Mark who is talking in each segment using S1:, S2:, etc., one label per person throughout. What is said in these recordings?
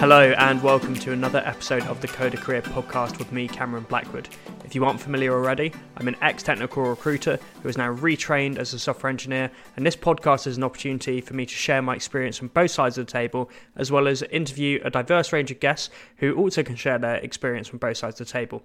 S1: Hello, and welcome to another episode of the Coder Career podcast with me, Cameron Blackwood. If you aren't familiar already, I'm an ex technical recruiter who is now retrained as a software engineer, and this podcast is an opportunity for me to share my experience from both sides of the table, as well as interview a diverse range of guests who also can share their experience from both sides of the table.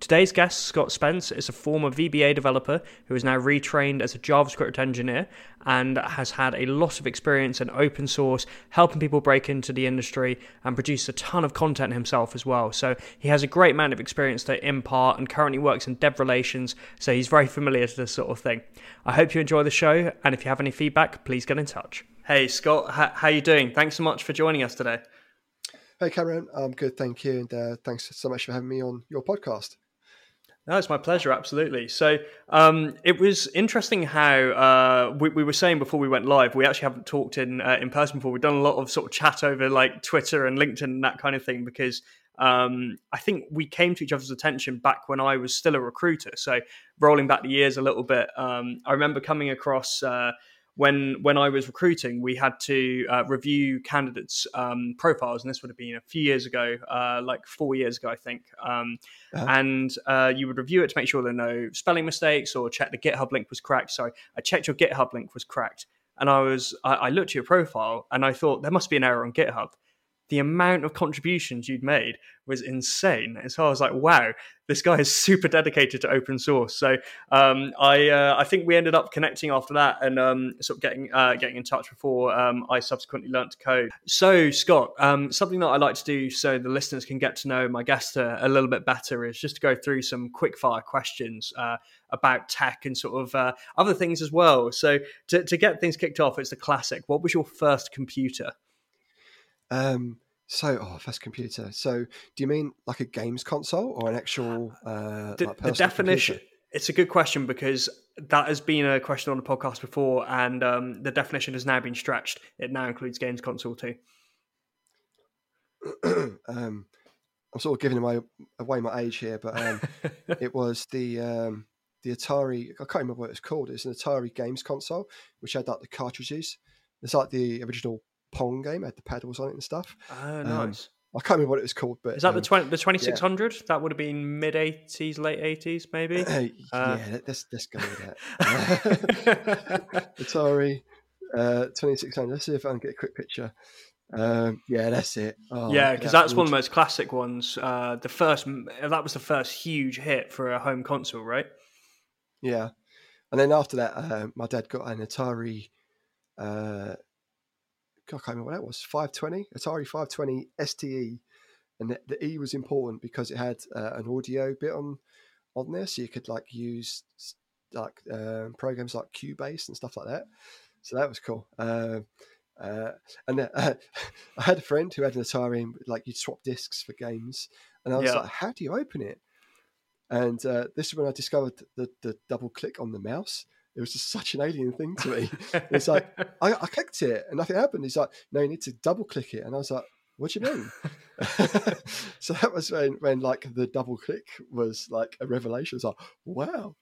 S1: Today's guest, Scott Spence, is a former VBA developer who is now retrained as a JavaScript engineer and has had a lot of experience in open source, helping people break into the industry and produce a ton of content himself as well. So he has a great amount of experience to impart and currently works in dev relations, so he's very familiar to this sort of thing. I hope you enjoy the show, and if you have any feedback, please get in touch. Hey, Scott, how, how you doing? Thanks so much for joining us today.
S2: Hey, Cameron. I'm good, thank you, and uh, thanks so much for having me on your podcast.
S1: No, it's my pleasure. Absolutely. So um, it was interesting how uh, we, we, were saying before we went live. We actually haven't talked in uh, in person before. We've done a lot of sort of chat over like Twitter and LinkedIn and that kind of thing because um, I think we came to each other's attention back when I was still a recruiter. So rolling back the years a little bit, um, I remember coming across. Uh, when when I was recruiting, we had to uh, review candidates' um, profiles, and this would have been a few years ago, uh, like four years ago, I think. Um, uh-huh. And uh, you would review it to make sure there are no spelling mistakes or check the GitHub link was correct. So I checked your GitHub link was correct, and I was I, I looked at your profile and I thought there must be an error on GitHub the amount of contributions you'd made was insane. And so I was like, wow, this guy is super dedicated to open source. So um, I uh, I think we ended up connecting after that and um, sort of getting uh, getting in touch before um, I subsequently learned to code. So Scott, um, something that I like to do so the listeners can get to know my guest a, a little bit better is just to go through some quick fire questions. Uh, about tech and sort of uh, other things as well. So to, to get things kicked off, it's the classic. What was your first computer?
S2: Um, so, oh, first computer. So, do you mean like a games console or an actual uh,
S1: the,
S2: like
S1: the definition? Computer? It's a good question because that has been a question on the podcast before, and um, the definition has now been stretched. It now includes games console too.
S2: um, I'm sort of giving my, away my age here, but um, it was the um, the Atari. I can't remember what it's called. It's an Atari games console, which had like the cartridges. It's like the original Pong game. had the pedals on it and stuff.
S1: Oh, um, nice.
S2: I can't remember what it was called, but
S1: is that um, the twenty the twenty six hundred? Yeah. That would have been mid eighties, late eighties, maybe.
S2: Uh, uh, yeah, let's let's go with that. Atari uh, twenty six hundred. Let's see if I can get a quick picture. Um, yeah, that's it.
S1: Oh, yeah, because that's one of the most classic ones. Uh, the first that was the first huge hit for a home console, right?
S2: Yeah, and then after that, uh, my dad got an Atari uh, I can't remember what that was, 520, Atari 520 STE. And the, the E was important because it had uh, an audio bit on on there, so you could like use like uh, programs like Cubase and stuff like that. So that was cool. Uh, uh, and uh, I had a friend who had an Atari, and, like you'd swap discs for games, and I was yeah. like, "How do you open it?" And uh, this is when I discovered the, the double click on the mouse it was just such an alien thing to me. it's like I, I, clicked it and nothing happened. He's like, no, you need to double click it, and I was like, what do you mean? so that was when, when like the double click was like a revelation. It's like, wow.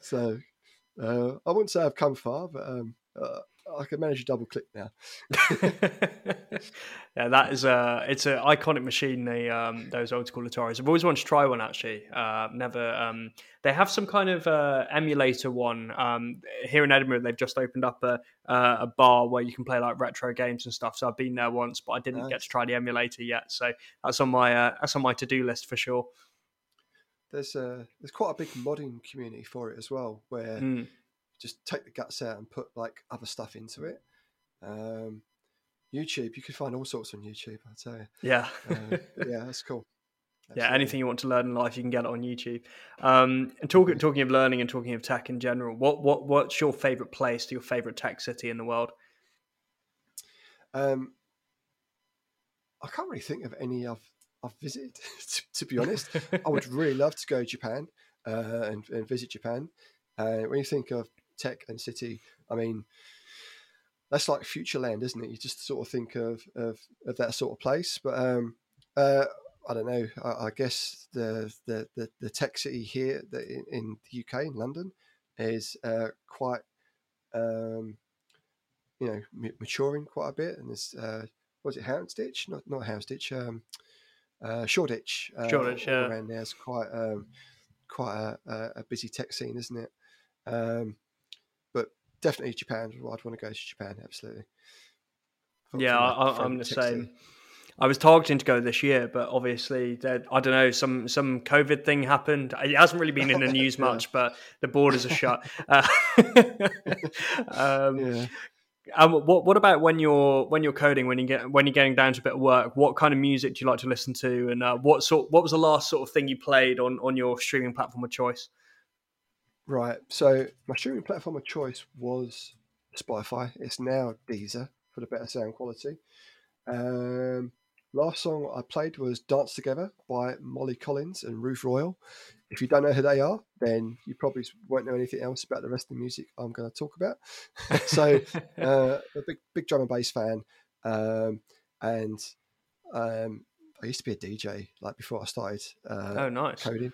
S2: so uh, I wouldn't say I've come far, but um, uh, I can manage a double click now.
S1: yeah, that is a it's an iconic machine. The um, those old school Ataris. I've always wanted to try one. Actually, uh, never. Um, they have some kind of uh, emulator one um, here in Edinburgh. They've just opened up a uh, a bar where you can play like retro games and stuff. So I've been there once, but I didn't nice. get to try the emulator yet. So that's on my uh, that's on my to do list for sure.
S2: There's a there's quite a big modding community for it as well, where. Mm just take the guts out and put like other stuff into it. Um, YouTube, you could find all sorts on YouTube. I tell you.
S1: Yeah,
S2: uh, yeah, that's cool.
S1: Absolutely. Yeah, anything you want to learn in life, you can get it on YouTube. Um, and talking talking of learning and talking of tech in general, what what what's your favorite place, your favorite tech city in the world?
S2: Um, I can't really think of any I've I've visited. to, to, be honest, I would really love to go to Japan uh, and, and visit Japan. Uh, when you think of tech and city. I mean, that's like future land, isn't it? You just sort of think of of, of that sort of place. But um, uh, I don't know. I, I guess the, the, the the tech city here in, in the UK in London is uh, quite um, you know maturing quite a bit, and there's uh, was it Houndsditch? Not not Houndsditch. Um, uh, Shoreditch. Uh,
S1: Shoreditch, yeah.
S2: Around there's quite um, quite a, a, busy tech scene, isn't it? Um, definitely Japan. I'd want to go to Japan. Absolutely.
S1: Yeah, I, am the same. I was targeting to go this year, but obviously, I don't know, some some COVID thing happened. It hasn't really been in the news much, yeah. but the borders are shut. Uh, um, yeah. Um, what what about when you're when you're coding when you get when you're getting down to a bit of work? What kind of music do you like to listen to, and uh, what sort what was the last sort of thing you played on on your streaming platform of choice?
S2: Right. So my streaming platform of choice was Spotify. It's now Deezer for the better sound quality. Um, last song I played was "Dance Together" by Molly Collins and Ruth Royal if you don't know who they are, then you probably won't know anything else about the rest of the music I'm going to talk about. so, uh, a big big drum and bass fan, um, and um, I used to be a DJ like before I started. Uh,
S1: oh, nice
S2: coding.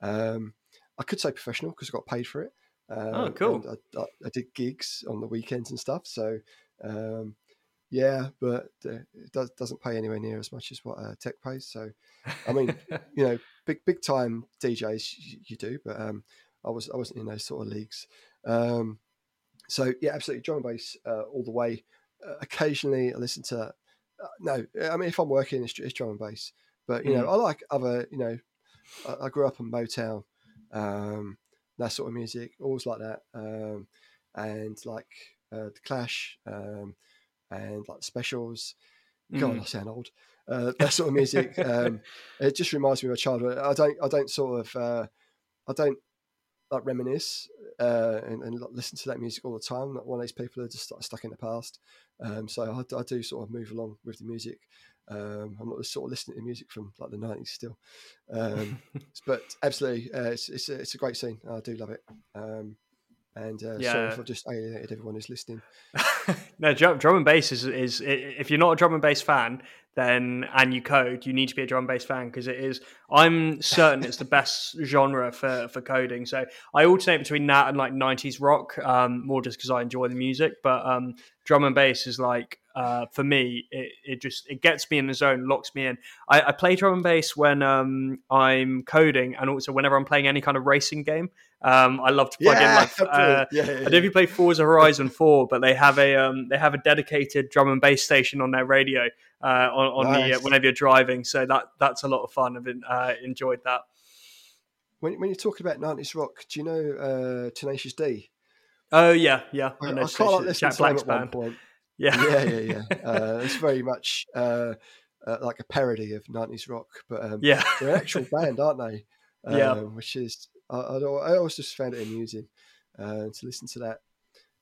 S2: Um, I could say professional because I got paid for it.
S1: Um, oh, cool.
S2: I, I, I, did gigs on the weekends and stuff. So, um, yeah, but uh, it does, doesn't pay anywhere near as much as what uh, tech pays. So, I mean, you know, big big time DJs you, you do, but um, I was I wasn't in those sort of leagues. Um, so yeah, absolutely, drum and bass uh, all the way. Uh, occasionally, I listen to. Uh, no, I mean if I'm working, it's, it's drum and bass. But you mm. know, I like other. You know, I, I grew up in Motown, um, that sort of music, always like that, um, and like uh, the Clash. Um, and like specials. God, mm. I sound old. Uh, that sort of music. um, it just reminds me of my childhood. I don't. I don't sort of. Uh, I don't like reminisce uh, and, and, listen to that music all the time. Not one of these people are just stuck in the past. Um, so I, I, do sort of move along with the music. Um, I'm not sort of listening to music from like the 90s still. Um, but absolutely, uh, it's, it's, a, it's a great scene. I do love it. Um, and uh, yeah. sorry if I've just alienated everyone who's listening.
S1: no, drum, drum and bass is, is if you're not a drum and bass fan, then and you code, you need to be a drum and bass fan because it is. I'm certain it's the best genre for for coding. So I alternate between that and like 90s rock, um, more just because I enjoy the music. But um, drum and bass is like uh, for me, it, it just it gets me in the zone, locks me in. I, I play drum and bass when um, I'm coding, and also whenever I'm playing any kind of racing game. Um, I love to plug yeah, in like uh, yeah, yeah, I don't know if you play Forza Horizon Four, but they have a um, they have a dedicated drum and bass station on their radio uh, on, on nice. the uh, whenever you're driving. So that that's a lot of fun. I've uh, enjoyed that.
S2: When, when you're talking about 90s rock, do you know uh, Tenacious D?
S1: Oh yeah, yeah.
S2: I, I, I can't like listen to them at one point.
S1: Yeah,
S2: yeah, yeah, yeah. Uh, it's very much uh, uh, like a parody of '90s rock, but um,
S1: yeah,
S2: they're an actual band, aren't they? Um,
S1: yeah,
S2: which is I, I, I, always just found it amusing uh, to listen to that,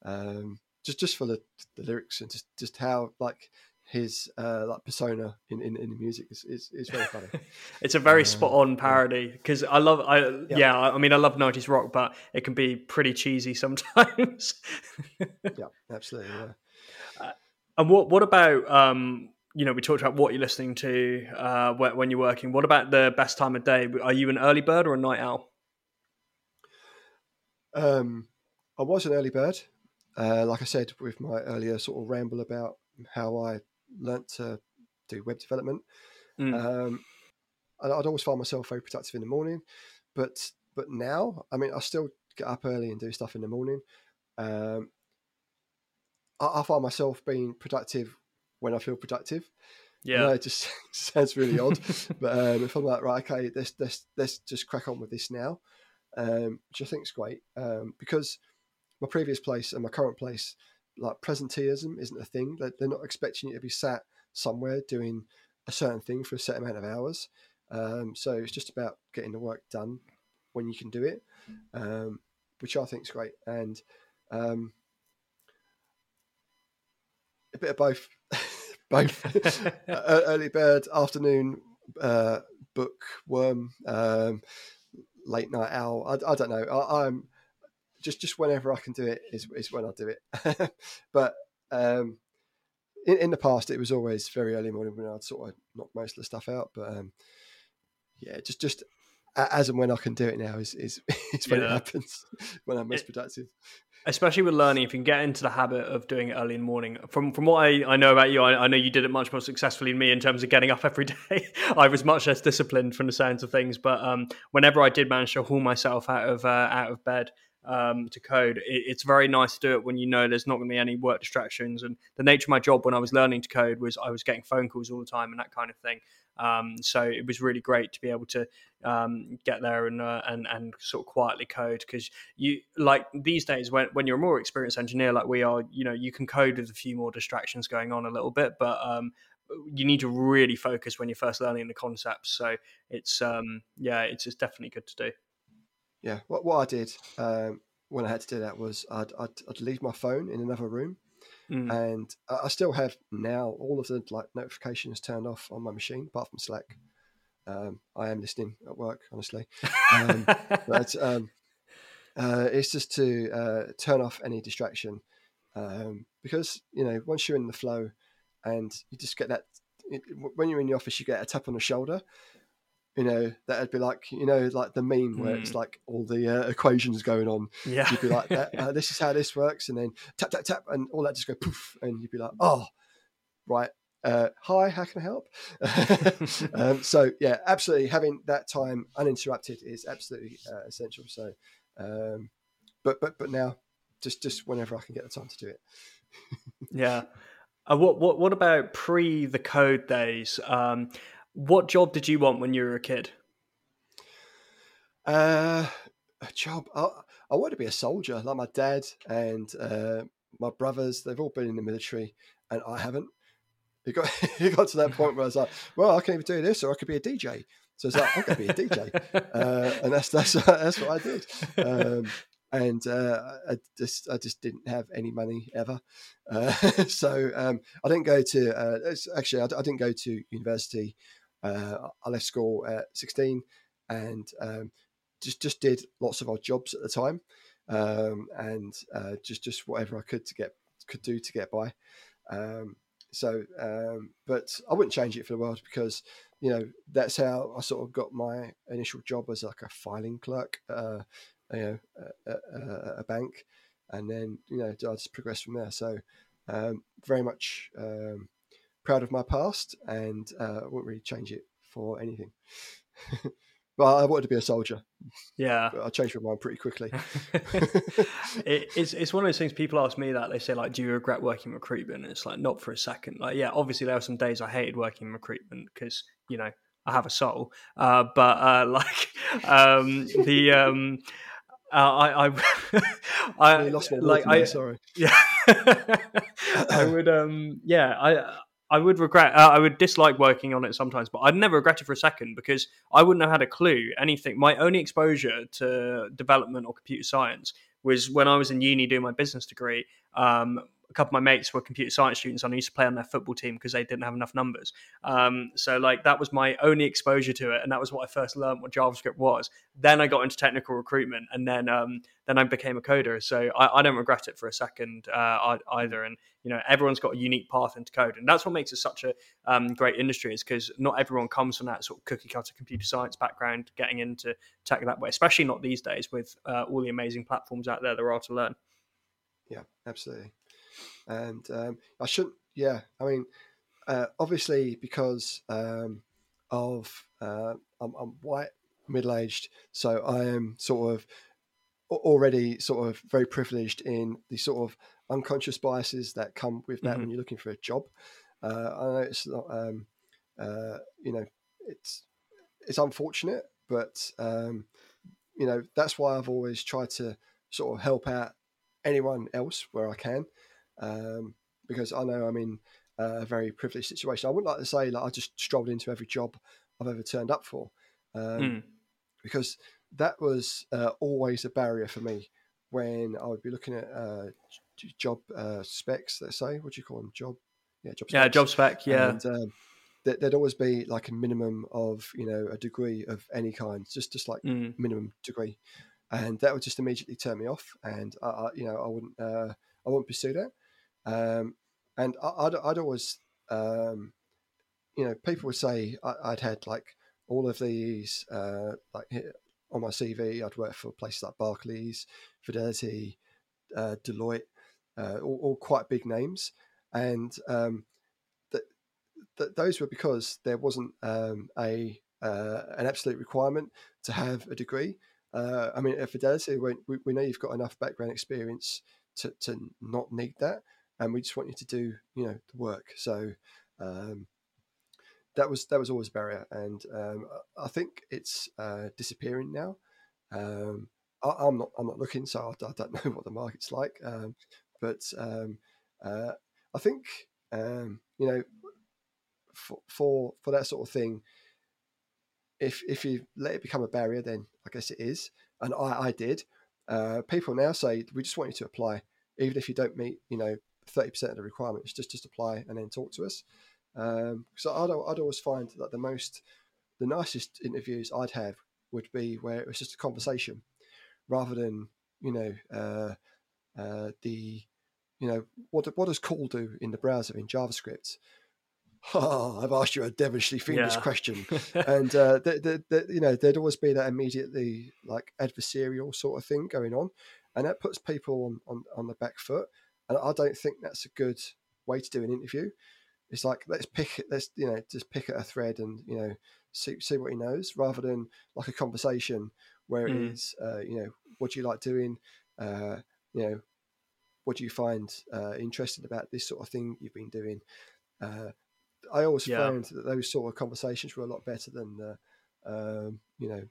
S2: um, just just for the, the lyrics and just just how like his uh, like persona in, in, in the music is, is, is very funny.
S1: it's a very uh, spot on parody because I love I yeah. yeah. I mean I love nineties rock, but it can be pretty cheesy sometimes.
S2: yeah, absolutely. Yeah.
S1: And what what about um, you know we talked about what you're listening to uh, when you're working. What about the best time of day? Are you an early bird or a night owl?
S2: Um, I was an early bird. Uh, like I said with my earlier sort of ramble about how I learnt to do web development. Mm. Um, I'd always find myself very productive in the morning, but but now, I mean, I still get up early and do stuff in the morning. Um, I, I find myself being productive when I feel productive.
S1: Yeah,
S2: it just sounds really odd, but um, if I'm like, right, okay, let's let's let's just crack on with this now, um, which I think is great um, because my previous place and my current place, like presenteeism, isn't a thing. They're, they're not expecting you to be sat somewhere doing a certain thing for a set amount of hours. Um, so it's just about getting the work done when you can do it, um, which I think is great. And um, a bit of both, both early bird, afternoon uh, bookworm, um, late night owl. I, I don't know. I, am just just whenever I can do it is is when I do it. but um, in, in the past, it was always very early morning when I'd sort of knock most of the stuff out. But um, yeah, just just as and when I can do it now is is, is when it happens when I'm most
S1: It-
S2: productive.
S1: Especially with learning, if you can get into the habit of doing it early in the morning. From from what I, I know about you, I, I know you did it much more successfully than me in terms of getting up every day. I was much less disciplined from the sounds of things, but um, whenever I did manage to haul myself out of uh, out of bed um, to code, it, it's very nice to do it when you know there's not going to be any work distractions. And the nature of my job when I was learning to code was I was getting phone calls all the time and that kind of thing. Um, so it was really great to be able to um, get there and uh, and and sort of quietly code because you like these days when when you're a more experienced engineer like we are, you know, you can code with a few more distractions going on a little bit, but um, you need to really focus when you're first learning the concepts. So it's um, yeah, it's, it's definitely good to do.
S2: Yeah, what what I did um, when I had to do that was I'd, I'd I'd leave my phone in another room,
S1: Mm.
S2: and I I still have now all of the like notifications turned off on my machine, apart from Slack. Um, I am listening at work, honestly, um, but um, uh, it's just to uh, turn off any distraction um, because you know once you're in the flow, and you just get that it, when you're in the office, you get a tap on the shoulder. You know that'd be like you know like the meme where it's
S1: Hmm.
S2: like all the uh, equations going on
S1: yeah,
S2: you'd be like, that, uh, "This is how this works," and then tap tap tap, and all that just go poof, and you'd be like, "Oh, right, uh, hi, how can I help?" um, so yeah, absolutely, having that time uninterrupted is absolutely uh, essential. So, um, but but but now, just just whenever I can get the time to do it.
S1: yeah. Uh, what what what about pre the code days? Um, what job did you want when you were a kid?
S2: Uh, a job. I, I want to be a soldier, like my dad and uh, my brothers. They've all been in the military, and I haven't. It got it got to that point where I was like, well, I can either do this or I could be a DJ. So it's like I'm going to be a DJ, uh, and that's that's that's what I did. Um, and uh, I just I just didn't have any money ever, uh, so um, I didn't go to. Uh, actually, I, I didn't go to university. Uh, I left school at 16, and um, just just did lots of odd jobs at the time, um, and uh, just just whatever I could to get could do to get by. Um, so, um, but I wouldn't change it for the world because you know that's how I sort of got my initial job as like a filing clerk, uh, you know, a bank, and then you know I just progressed from there. So, um, very much um, proud of my past, and uh, wouldn't really change it for anything. but I wanted to be a soldier.
S1: yeah.
S2: But I changed my mind pretty quickly.
S1: it, it's it's one of those things people ask me that they say like, do you regret working in recruitment? And it's like not for a second. Like, yeah, obviously there were some days I hated working in recruitment because you know I have a soul. Uh, but uh, like um, the um, uh, I I, I
S2: I lost my
S1: like
S2: like,
S1: I
S2: sorry.
S1: yeah I would um yeah I. I would regret. Uh, I would dislike working on it sometimes, but I'd never regret it for a second because I wouldn't have had a clue anything. My only exposure to development or computer science was when I was in uni doing my business degree. Um, a couple of my mates were computer science students, and I used to play on their football team because they didn't have enough numbers. Um, so, like, that was my only exposure to it, and that was what I first learned what JavaScript was. Then I got into technical recruitment, and then um, then I became a coder. So I, I don't regret it for a second uh, either. And you know, everyone's got a unique path into code, and that's what makes it such a um, great industry. Is because not everyone comes from that sort of cookie cutter computer science background, getting into tech that way. Especially not these days with uh, all the amazing platforms out there there are to learn.
S2: Yeah, absolutely. And um, I shouldn't. Yeah, I mean, uh, obviously because um, of uh, I'm, I'm white, middle aged, so I am sort of already sort of very privileged in the sort of unconscious biases that come with that when you're looking for a job. Uh, I know it's not, um, uh, you know, it's it's unfortunate, but um, you know that's why I've always tried to sort of help out anyone else where I can, um, because I know I'm in a very privileged situation. I wouldn't like to say like I just strolled into every job I've ever turned up for, um,
S1: Mm.
S2: because that was uh, always a barrier for me when I would be looking at uh, job uh, specs. Let's say, what do you call them? Job, yeah, job.
S1: Yeah,
S2: specs.
S1: job spec. Yeah,
S2: And, um, there- there'd always be like a minimum of you know a degree of any kind, just just like
S1: Mm.
S2: minimum degree, and that would just immediately turn me off, and I, I you know I wouldn't uh, I wouldn't pursue that, um, and I, I'd, I'd always um, you know people would say I, I'd had like all of these, uh, like on my CV, I'd worked for places like Barclays, Fidelity, uh, Deloitte, uh, all, all, quite big names, and um, th- those were because there wasn't um, a uh, an absolute requirement to have a degree. Uh, I mean, at Fidelity, we, we, know you've got enough background experience to, to not need that, and we just want you to do you know the work. So um, that was that was always a barrier, and um, I think it's uh, disappearing now. Um, I, am not I'm not looking, so I, I, don't know what the market's like. Um, but um, uh, I think um, you know for, for for that sort of thing, if if you let it become a barrier, then I guess it is, and I, I did. Uh, people now say we just want you to apply, even if you don't meet you know thirty percent of the requirements. Just just apply and then talk to us. Um, so I'd, I'd always find that the most, the nicest interviews I'd have would be where it was just a conversation, rather than you know uh, uh, the, you know what what does call do in the browser in JavaScript? Oh, I've asked you a devilishly fiendish yeah. question, and uh, the, the, the, you know there'd always be that immediately like adversarial sort of thing going on, and that puts people on, on, on the back foot. And I don't think that's a good way to do an interview it's like let's pick let's you know just pick at a thread and you know see see what he knows rather than like a conversation where mm. it is uh, you know what do you like doing uh, you know what do you find uh, interesting about this sort of thing you've been doing uh, I always yeah. found that those sort of conversations were a lot better than um, you know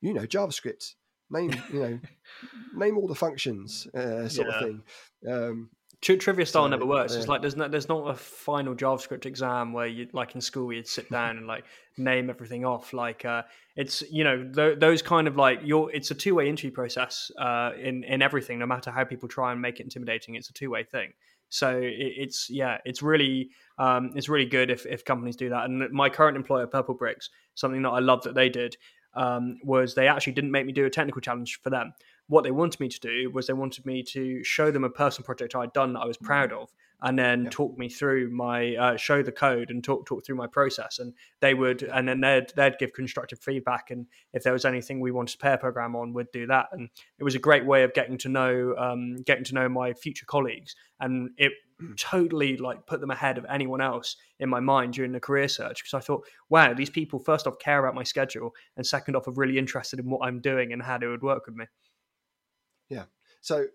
S2: you know JavaScript name you know name all the functions uh, sort yeah. of thing um,
S1: trivia style so, never works. Yeah. It's like there's no, there's not a final JavaScript exam where you like in school you'd sit down and like name everything off. Like uh, it's you know th- those kind of like your it's a two way interview process uh, in in everything. No matter how people try and make it intimidating, it's a two way thing. So it, it's yeah, it's really um, it's really good if if companies do that. And my current employer, Purplebricks, something that I love that they did um, was they actually didn't make me do a technical challenge for them. What they wanted me to do was they wanted me to show them a personal project I'd done that I was proud of, and then yeah. talk me through my uh, show the code and talk talk through my process. And they would, and then they'd they'd give constructive feedback, and if there was anything we wanted to pair program on, we'd do that. And it was a great way of getting to know um, getting to know my future colleagues, and it mm. totally like put them ahead of anyone else in my mind during the career search because I thought, wow, these people first off care about my schedule, and second off are really interested in what I'm doing and how they would work with me.
S2: Yeah. So,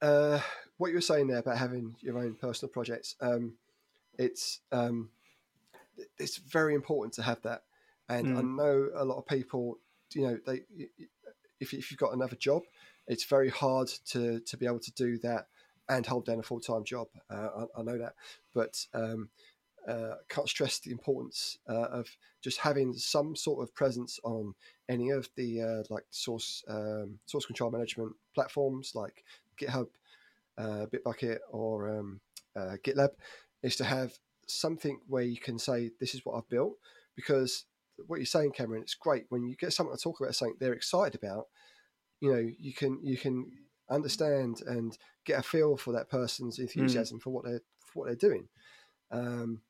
S2: uh, what you were saying there about having your own personal projects, um, it's um, it's very important to have that. And mm. I know a lot of people, you know, they if if you've got another job, it's very hard to to be able to do that and hold down a full time job. Uh, I, I, know that, but um, uh, can't stress the importance uh, of just having some sort of presence on any of the uh, like source um, source control management platforms like GitHub, uh, Bitbucket, or um, uh, GitLab, is to have something where you can say this is what I've built because what you're saying, Cameron, it's great when you get someone to talk about something they're excited about. You know, you can you can understand and get a feel for that person's hmm. enthusiasm mm. for what they're for what they're doing. Um,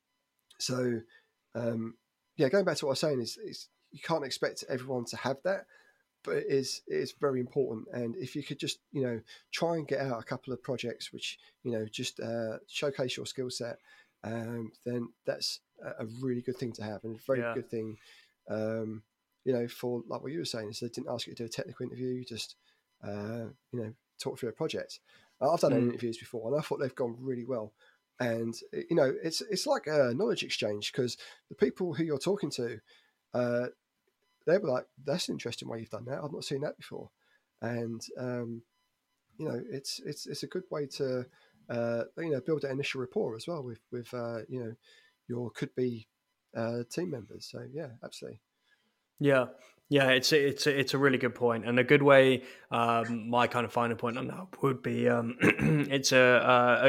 S2: so, um, yeah, going back to what I was saying is, is you can't expect everyone to have that, but it is is very important. And if you could just you know try and get out a couple of projects which you know just uh, showcase your skill set, um, then that's a really good thing to have and a very yeah. good thing. Um, you know, for like what you were saying, is they didn't ask you to do a technical interview, you just uh, you know talk through a project. I've done mm. interviews before, and I thought they've gone really well and you know it's it's like a knowledge exchange because the people who you're talking to uh, they were like that's interesting why you've done that. I've not seen that before. And um, you know it's it's it's a good way to uh, you know build that initial rapport as well with with uh, you know your could be uh, team members. So yeah absolutely.
S1: Yeah. Yeah, it's it's it's a really good point. And a good way. Um, my kind of final point on that would be um, it's a,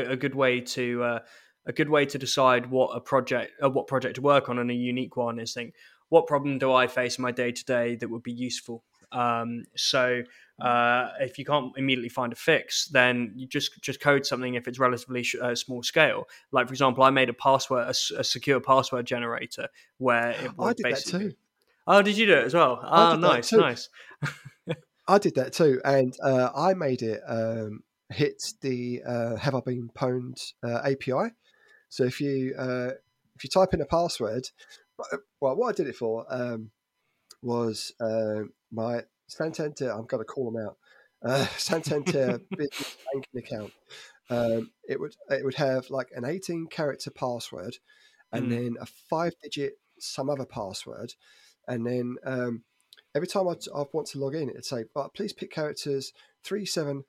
S1: a, a good way to uh, a good way to decide what a project uh, what project to work on and a unique one is think what problem do I face in my day to day that would be useful. Um, so uh, if you can't immediately find a fix, then you just just code something if it's relatively sh- uh, small scale. Like for example, I made a password, a, a secure password generator where it
S2: I did that too
S1: Oh, did you do it as well? Oh, nice, nice.
S2: I did that too, and uh, I made it um, hit the uh, "Have I Been Pwned" uh, API. So if you uh, if you type in a password, well, what I did it for um, was uh, my Santander. I'm going to call them out. Uh, Santander business banking account. Um, it would it would have like an 18 character password, and mm. then a five digit some other password, and then um, every time I, I want to log in, it'd say, "But please pick characters three, seven,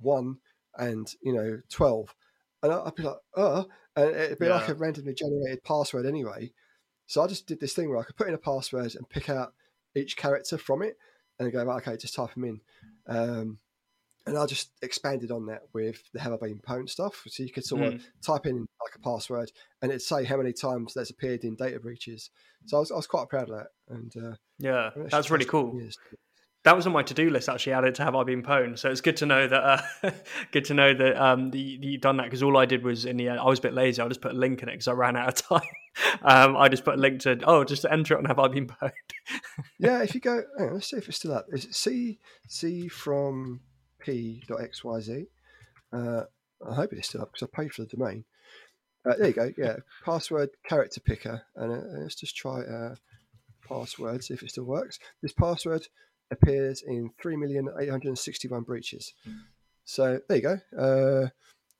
S2: one, and you know twelve. And I'd be like, "Uh," and it'd be yeah. like a randomly generated password anyway. So I just did this thing where I could put in a password and pick out each character from it, and go, "Okay, just type them in." Um, and I just expanded on that with the Have I Been Pwned stuff. So you could sort mm. of type in like a password and it'd say how many times that's appeared in data breaches. So I was, I was quite proud of that. And uh,
S1: yeah, that's really cool. That was on my to-do list actually. Added to Have I Been Pwned, so it's good to know that. Uh, good to know that um, you've done that because all I did was in the end, I was a bit lazy. I just put a link in it because I ran out of time. um, I just put a link to oh, just enter it and Have I Been Pwned.
S2: yeah, if you go, on, let's see if it's still up. Is it C C from p.xyz. Uh, I hope it's still up because I paid for the domain. Uh, there you go. Yeah, password character picker, and uh, let's just try uh, password see if it still works. This password appears in three million eight hundred sixty-one breaches. So there you go. Uh,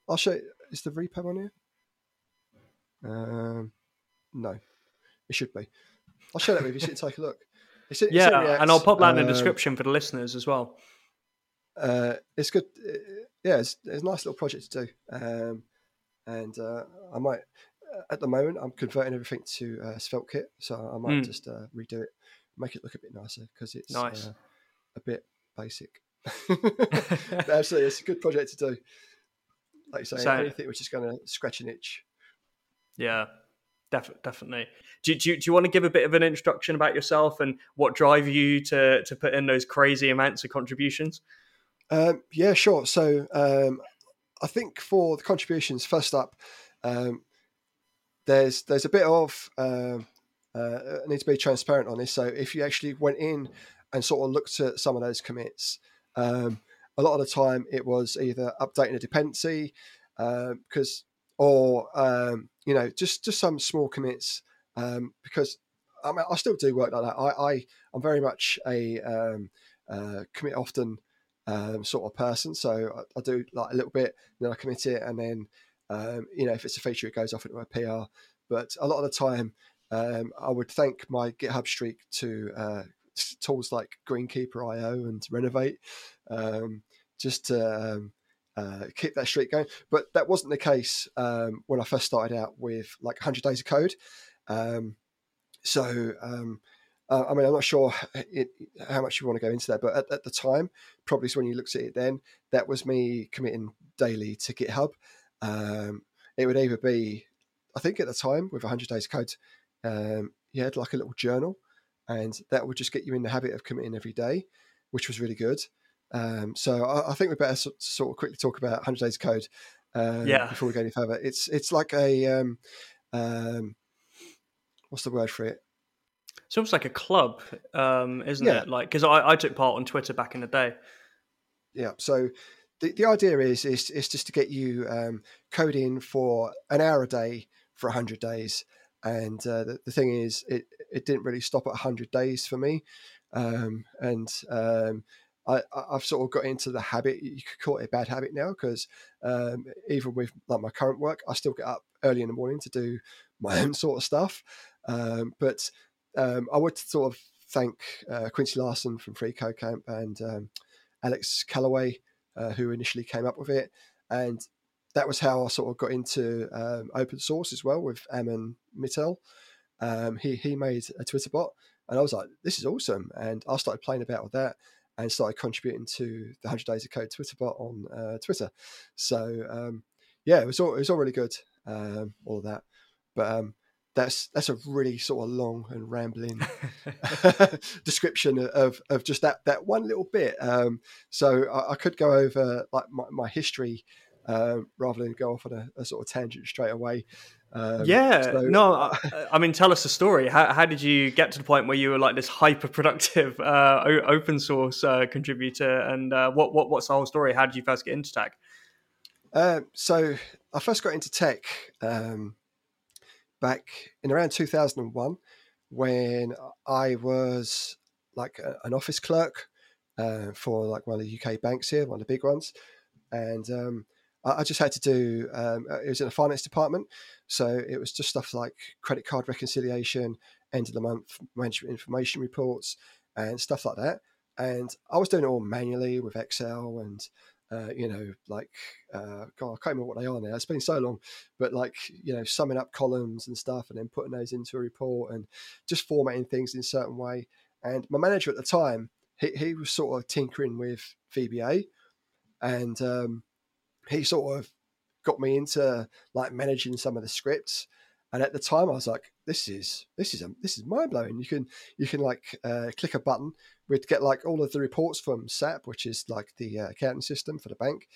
S2: I'll show. You, is the repo on here? Um, no, it should be. I'll show that with you. So you take a look.
S1: It's, it's yeah, and I'll pop that in the um, description for the listeners as well
S2: uh, it's good. Uh, yeah, it's, it's, a nice little project to do. Um, and uh, I might, uh, at the moment, I'm converting everything to uh, SvelteKit, so I might mm. just uh, redo it, make it look a bit nicer because it's nice. uh, a bit basic. absolutely, it's a good project to do. Like you say, so, anything which is going to scratch an itch.
S1: Yeah, def- definitely. Do, do, do you want to give a bit of an introduction about yourself and what drive you to to put in those crazy amounts of contributions?
S2: Um, yeah, sure. So um, I think for the contributions, first up, um, there's there's a bit of um, uh, need to be transparent on this. So if you actually went in and sort of looked at some of those commits, um, a lot of the time it was either updating a dependency because uh, or um, you know just just some small commits because I mean I still do work like that. I, I am very much a uh, commit often um, sort of person. So I, I, do like a little bit, then I commit it, and then um, you know if it's a feature, it goes off into a PR. But a lot of the time, um, I would thank my GitHub streak to uh, tools like Greenkeeper.io and Renovate, um, just to um, uh, keep that streak going. But that wasn't the case um, when I first started out with like 100 days of code. so uh, I mean, I'm not sure it, how much you want to go into that, but at, at the time, probably when you looked at it then, that was me committing daily to GitHub. Um, it would either be, I think at the time with 100 days of code, um, you had like a little journal, and that would just get you in the habit of committing every day, which was really good. Um, so I, I, think we better sort of quickly talk about 100 days of code um, yeah. before we go any further. It's it's like a um, um, what's the word for it?
S1: It's almost like a club, um, isn't yeah. it? Like because I, I took part on Twitter back in the day.
S2: Yeah. So the, the idea is is is just to get you um, coding for an hour a day for hundred days. And uh, the, the thing is, it it didn't really stop at hundred days for me, um, and um, I, have sort of got into the habit. You could call it a bad habit now because um, even with like my current work, I still get up early in the morning to do my own sort of stuff. Um, but um, I would sort of thank uh, Quincy Larson from Free Code Camp and um, Alex Kallaway, uh, who initially came up with it. And that was how I sort of got into um, open source as well with Aman Mittal. Um, he, he made a Twitter bot, and I was like, this is awesome. And I started playing about with that and started contributing to the 100 Days of Code Twitter bot on uh, Twitter. So, um, yeah, it was all, it was all really good, um, all of that. But that's that's a really sort of long and rambling description of, of just that that one little bit. Um, so I, I, could go over like my, my history um, rather than go off on a, a, sort of tangent straight away.
S1: Um, yeah, so, no, I, I, mean, tell us the story. How, how, did you get to the point where you were like this hyper productive uh, open source uh, contributor? And uh, what, what what's the whole story? How did you first get into tech?
S2: Uh, so I first got into tech um, back in around 2001 when I was like a, an office clerk uh, for like one of the UK banks here, one of the big ones, and um, I, I, just had to do. Um, uh, it was in the finance department, so it was just stuff like credit card reconciliation, end of the month management information reports, and stuff like that. And I was doing it all manually with Excel and uh, you know, like, uh, God, I can't remember what they are now. It's been so long, but like, you know, summing up columns and stuff and then putting those into a report and just formatting things in a certain way. And my manager at the time, he, he was sort of tinkering with VBA and um, he sort of got me into like managing some of the scripts. And at the time, I was like, "This is this is a, this is mind blowing. You can you can like uh, click a button we'd get like all of the reports from SAP, which is like the uh, accounting system for the bank,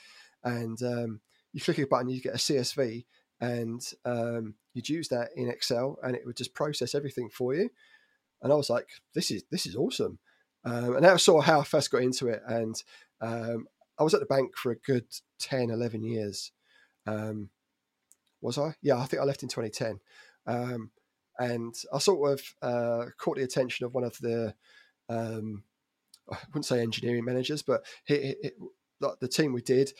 S2: and um, you click a button, you get a CSV, and um, you'd use that in Excel, and it would just process everything for you. And I was like, this is this is awesome, um, and that was sort of how I first got into it. And um, I was at the bank for a good 10, 11 years. Um, was I? Yeah, I think I left in 2010. Um, and I sort of uh, caught the attention of one of the um, I wouldn't say engineering managers, but it, the team we did,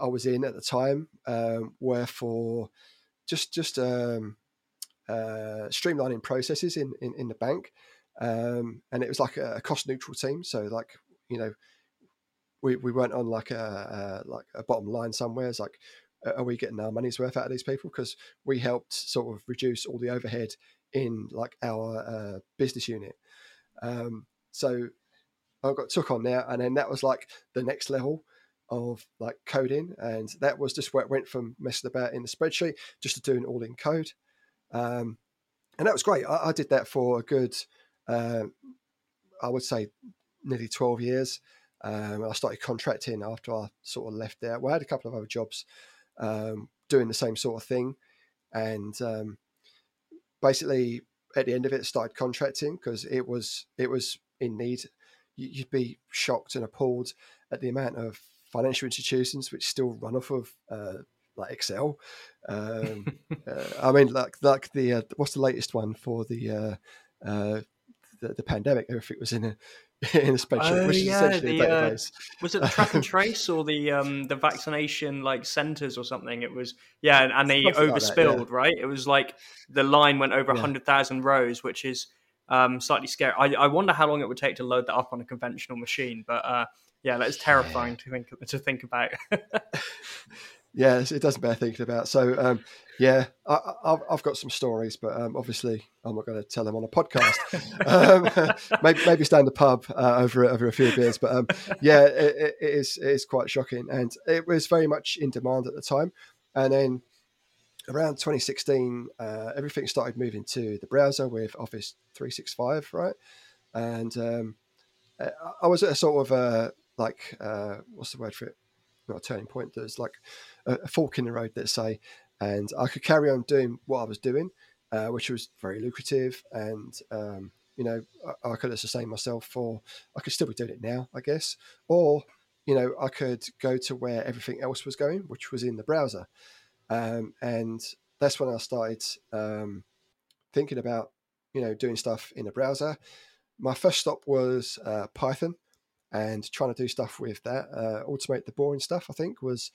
S2: I was in at the time, um, were for just just um, uh, streamlining processes in, in, in the bank, um, and it was like a cost neutral team. So like you know, we, we weren't on like a, a like a bottom line somewhere. It's like, are we getting our money's worth out of these people? Because we helped sort of reduce all the overhead in like our uh, business unit. Um, so I got took on there, and then that was like the next level of like coding, and that was just where it went from messing about in the spreadsheet just to doing all in code, um, and that was great. I, I, did that for a good, uh, I would say, nearly twelve years. Um, I started contracting after I sort of left there. Well, I had a couple of other jobs um, doing the same sort of thing, and um, basically at the end of it started contracting because it was it was in need. You'd be shocked and appalled at the amount of financial institutions which still run off of uh, like Excel. Um, uh, I mean, like like the uh, what's the latest one for the uh, uh, the, the, pandemic? Everything was in a in a spreadsheet, oh, which is essentially the, a uh, database.
S1: was it the track and trace or the um, the vaccination like centers or something? It was yeah, and, and they Something overspilled, like that, yeah. right? It was like the line went over yeah. hundred thousand rows, which is um, slightly scary. I, I wonder how long it would take to load that up on a conventional machine, but uh, yeah, that's terrifying to think to think about.
S2: yeah, it doesn't bear thinking about. So um, yeah, I, have got some stories, but um, obviously I'm not going to tell them on a podcast. um, maybe, maybe stay in the pub uh, over over a few beers, but um, yeah, it, it is it is quite shocking, and it was very much in demand at the time. And then around 2016, uh, everything started moving to the browser with Office 365, right? And um, I was at a sort of a like uh, what's the word for it? Not a turning point. There's like a, a fork in the road, let's say and I could carry on doing what I was doing, uh, which was very lucrative. And um, you know, I, I, could have sustained myself for. I could still be doing it now, I guess, or you know, I could go to where everything else was going, which was in the browser. Um, and that's when I started um, thinking about you know doing stuff in the browser. My first stop was uh, Python, and trying to do stuff with that, uh, automate the boring stuff. I think was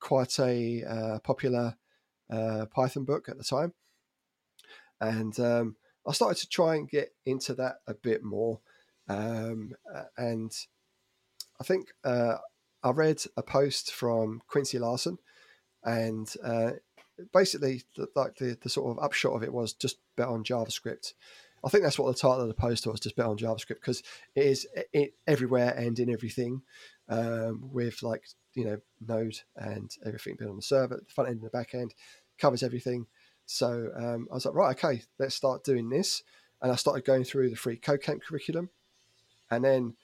S2: quite a uh, popular uh, Python book at the time, and um, I started to try and get into that a bit more. Um, and I think uh, I read a post from Quincy Larson, and uh, basically, the, like the, the sort of upshot of it was just bet on JavaScript. I think that's what the title of the post was, just bet on JavaScript, because it is it, everywhere and in everything, um, with like you know Node and everything built on the server, the front end and the back end covers everything. So um, I was like, right, okay, let's start doing this. And I started going through the free code camp curriculum. And then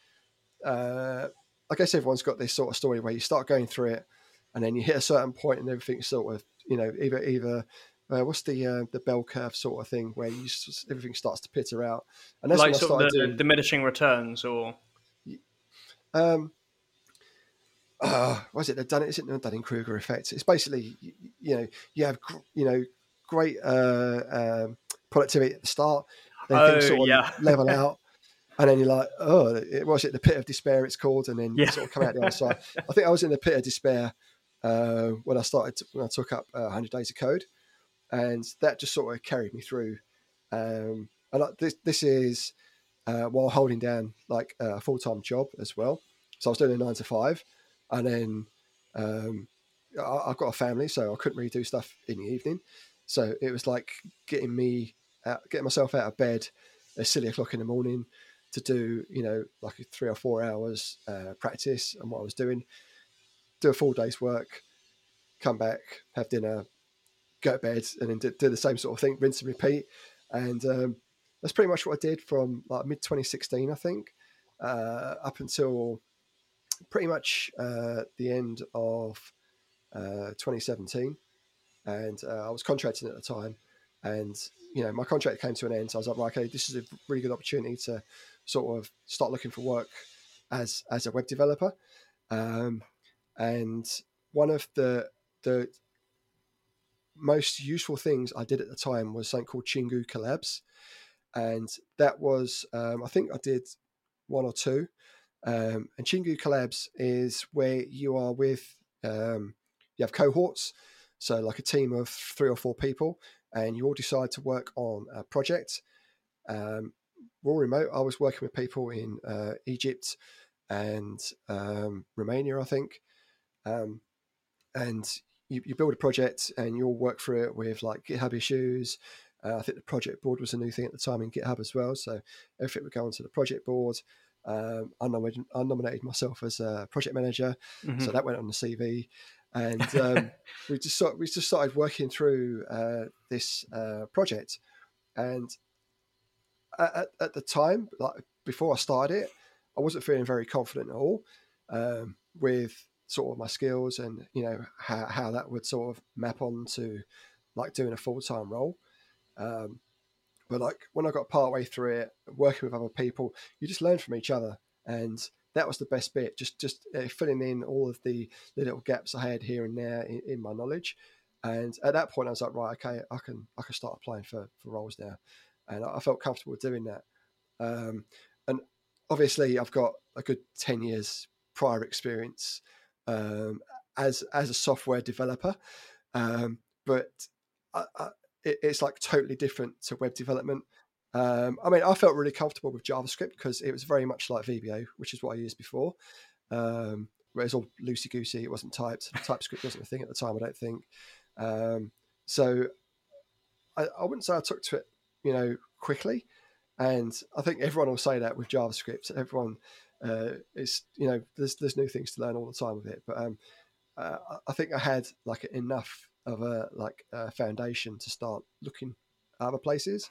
S2: uh, I guess everyone's got this sort of story where you start going through it and then you hit a certain point and everything sort of you know either either uh, what's the uh, the bell curve sort of thing where you just, everything starts to pitter out,
S1: and that's like sort of the doing, diminishing returns, or
S2: um, uh, was it the Dunning? Is it the Dunning Kruger effect? It's basically you, you, know you have you know great uh, um, productivity at the start, then oh, things sort of yeah. level out. And then you're like, oh, it was it the pit of despair? It's called, and then yeah. you sort of come out the other side. I think I was in the pit of despair uh, when I started to, when I took up uh, 100 Days of Code, and that just sort of carried me through. Um, and this this is uh, while holding down like a full time job as well. So I was doing a nine to five, and then um, I, have got a family, so I couldn't really do stuff in the evening. So it was like getting me out, getting myself out of bed at silly o'clock in the morning to do you know like three or four hours uh, practice and what I was doing, do a full day's work, come back, have dinner, go to bed, and then do, do the same sort of thing, rinse and repeat. And um, that's pretty much what I did from like mid 2016, I think, uh, up until pretty much uh, the end of uh, 2017. And uh, I was contracting at the time, and you know my contract came to an end. So I was like, okay, this is a really good opportunity to sort of start looking for work as as a web developer. Um, and one of the the most useful things I did at the time was something called Chingu Collabs, and that was um, I think I did one or two. Um, and Chingu Collabs is where you are with um, you have cohorts, so like a team of three or four people, and you all decide to work on a project. Um, all remote. I was working with people in uh, Egypt and um, Romania, I think. Um, and you, you build a project and you'll work through it with like GitHub issues. Uh, I think the project board was a new thing at the time in GitHub as well. So everything would go onto the project board. Um, I, nominated, I, nominated, myself as a project manager, mm-hmm. so that went on the CV. And um, we just sort, we just started working through uh, this uh, project. And at, at, the time, like before I started it, I wasn't feeling very confident at all um, with sort of my skills and you know how, how that would sort of map on to like doing a full-time role um, but like when i got part way through it working with other people you just learn from each other. And that was the best bit just just uh, filling in all of the, the, little gaps i had here and there in, in, my knowledge. And at that point i was like right okay i can i can start applying for for roles now. And i, I felt comfortable doing that. Um, and obviously i've got a good 10 years prior experience um, as as a software developer, um, but I, I, it, it's like totally different to web development. Um, I mean, I felt really comfortable with JavaScript because it was very much like VBA, which is what I used before. Um, where it was all loosey goosey, it wasn't typed. TypeScript wasn't a thing at the time, I don't think. Um, so I, I wouldn't say I took to it, you know, quickly. And I think everyone will say that with JavaScript. Everyone uh, it's you know there's there's new things to learn all the time with it. But um, uh, I think I had like enough of a like a foundation to start looking at other places,